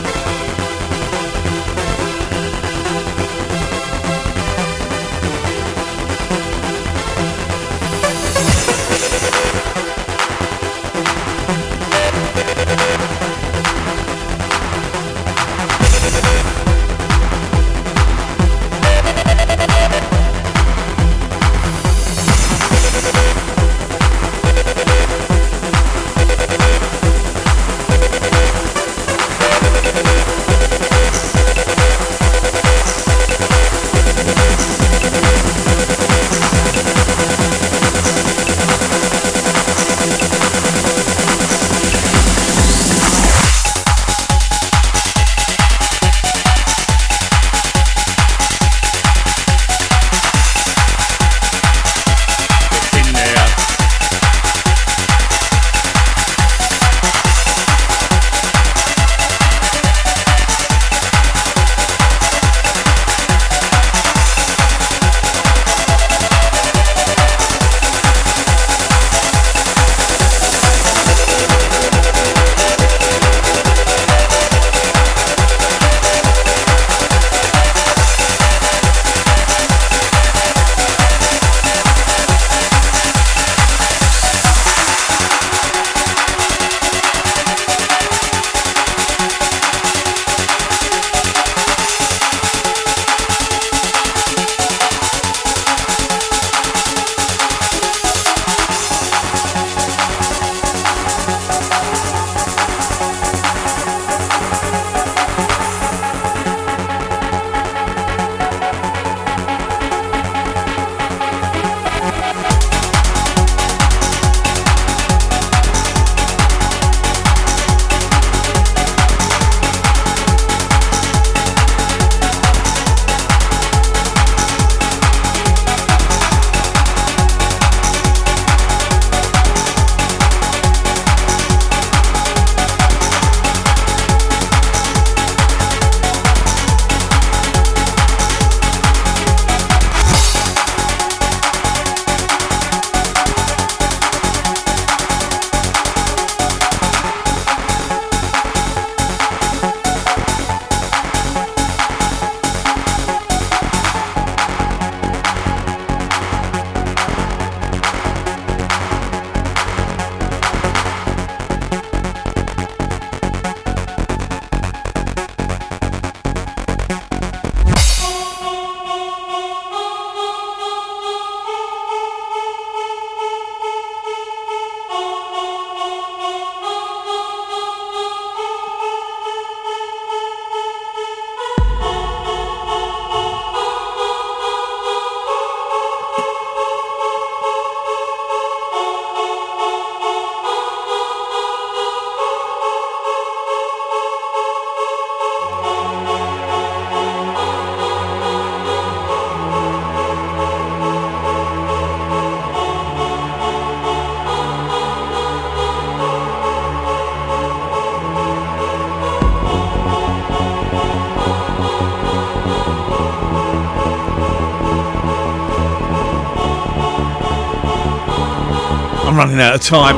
Out of time.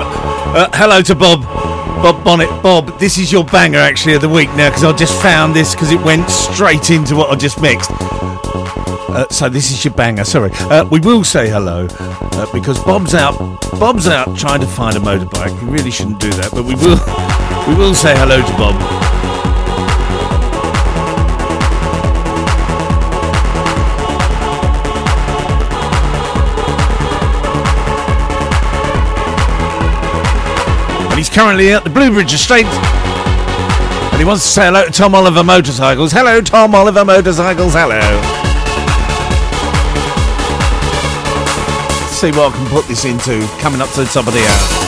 Uh, hello to Bob. Bob Bonnet. Bob, this is your banger actually of the week now because I just found this because it went straight into what I just mixed. Uh, so this is your banger. Sorry, uh, we will say hello uh, because Bob's out. Bob's out trying to find a motorbike. We really shouldn't do that, but we will. [LAUGHS] We will say hello to Bob. He's currently at the Bluebridge Estate. And he wants to say hello to Tom Oliver Motorcycles. Hello, Tom Oliver Motorcycles. Hello. see what I can put this into coming up to the top of the hour.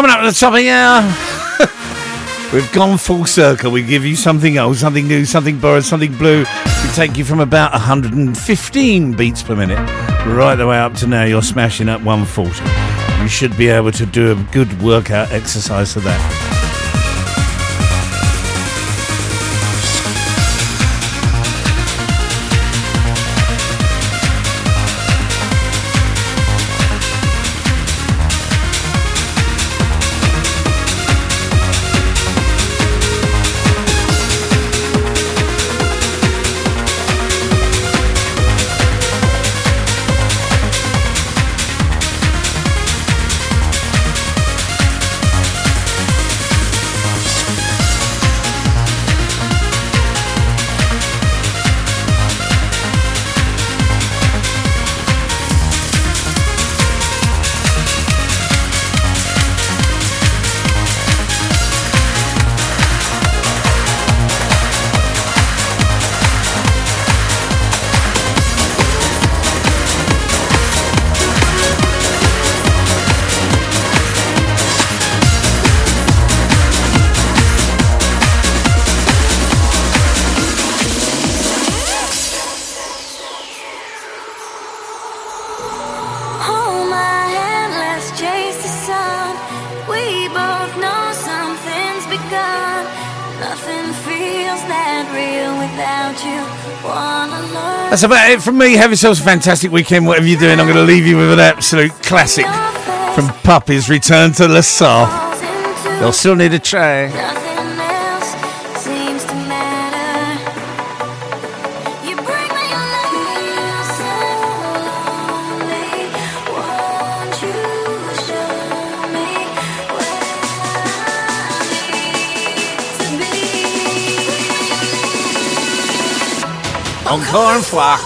Coming up at the top of the hour. [LAUGHS] We've gone full circle. We give you something old, something new, something borrowed, something blue. We take you from about 115 beats per minute right the way up to now. You're smashing up 140. You should be able to do a good workout exercise for that. That's about it from me. Have yourselves a fantastic weekend, whatever you're doing. I'm going to leave you with an absolute classic from Puppies Return to Le South. They'll still need a tray. Encore une fois.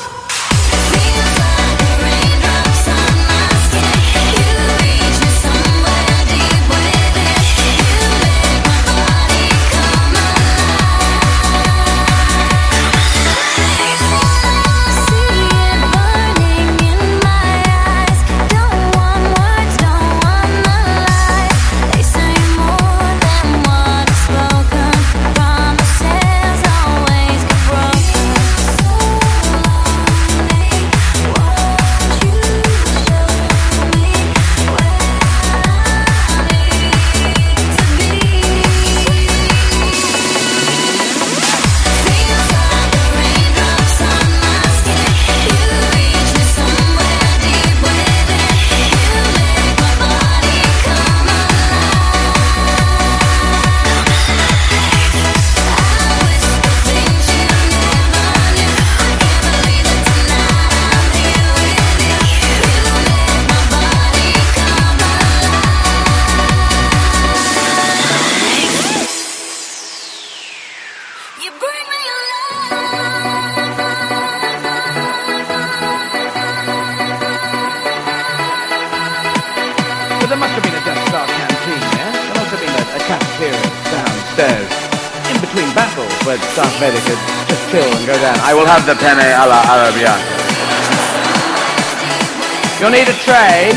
You'll need a tray.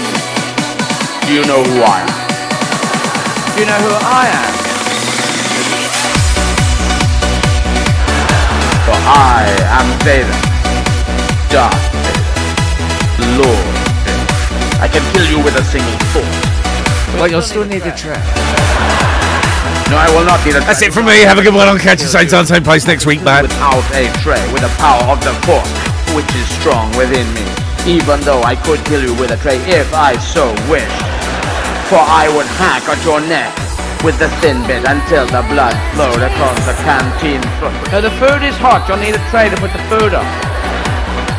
Do you know who I am? Do you know who I am? For I am Vader. Darth Vader. Lord Vader. I can kill you with a single thought. Well, you'll still need a tray. No, I will not need a That's it from me. Have a good one. I'll catch you same time, same place next week, man. Without a tray, with the power of the force, which is strong within me. Even though I could kill you with a tray if I so wished. For I would hack at your neck with the thin bit until the blood flowed across the canteen floor. Now the food is hot. You'll need a tray to put the food on.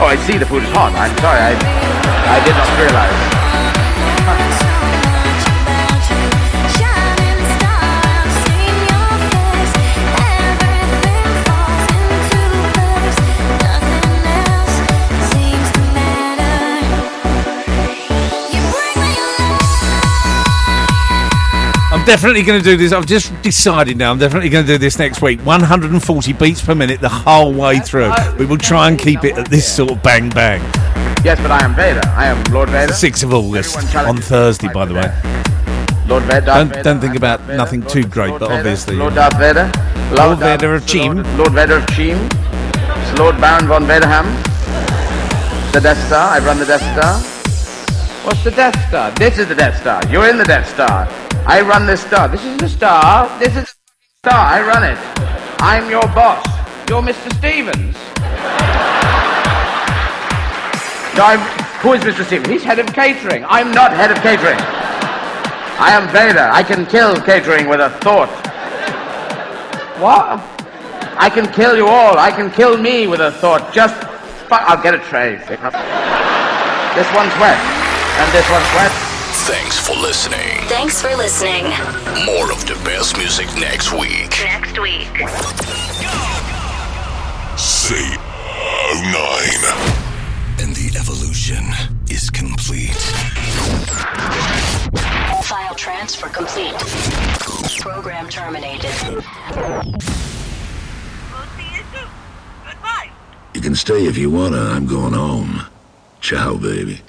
Oh, I see the food is hot. I'm sorry. I, I did not realize. Definitely going to do this. I've just decided now. I'm definitely going to do this next week. 140 beats per minute the whole way through. We will try and keep it at this sort of bang bang. Yes, but I am Vader. I am Lord Vader. 6th of August on Thursday, by the way. Lord Vader. Don't, don't think about nothing too great, but obviously. Lord Darth Vader. Lord Vader of Cheam. Lord Vader of Cheam. It's Lord Baron von Vaderham. The Death Star. I run the Death Star. What's the Death Star? This is the Death Star. You're in the Death Star. I run this star. This is the star. This is the star. I run it. I'm your boss. You're Mr. Stevens. No, I'm, who is Mr. Stevens? He's head of catering. I'm not head of catering. I am Vader. I can kill catering with a thought. What? I can kill you all. I can kill me with a thought. Just, I'll get a tray. This one's wet, and this one's wet. Thanks for listening. Thanks for listening. More of the best music next week. Next week. Say nine. And the evolution is complete. File transfer complete. Program terminated. We'll see you soon. Goodbye. You can stay if you wanna. I'm going home. Ciao, baby.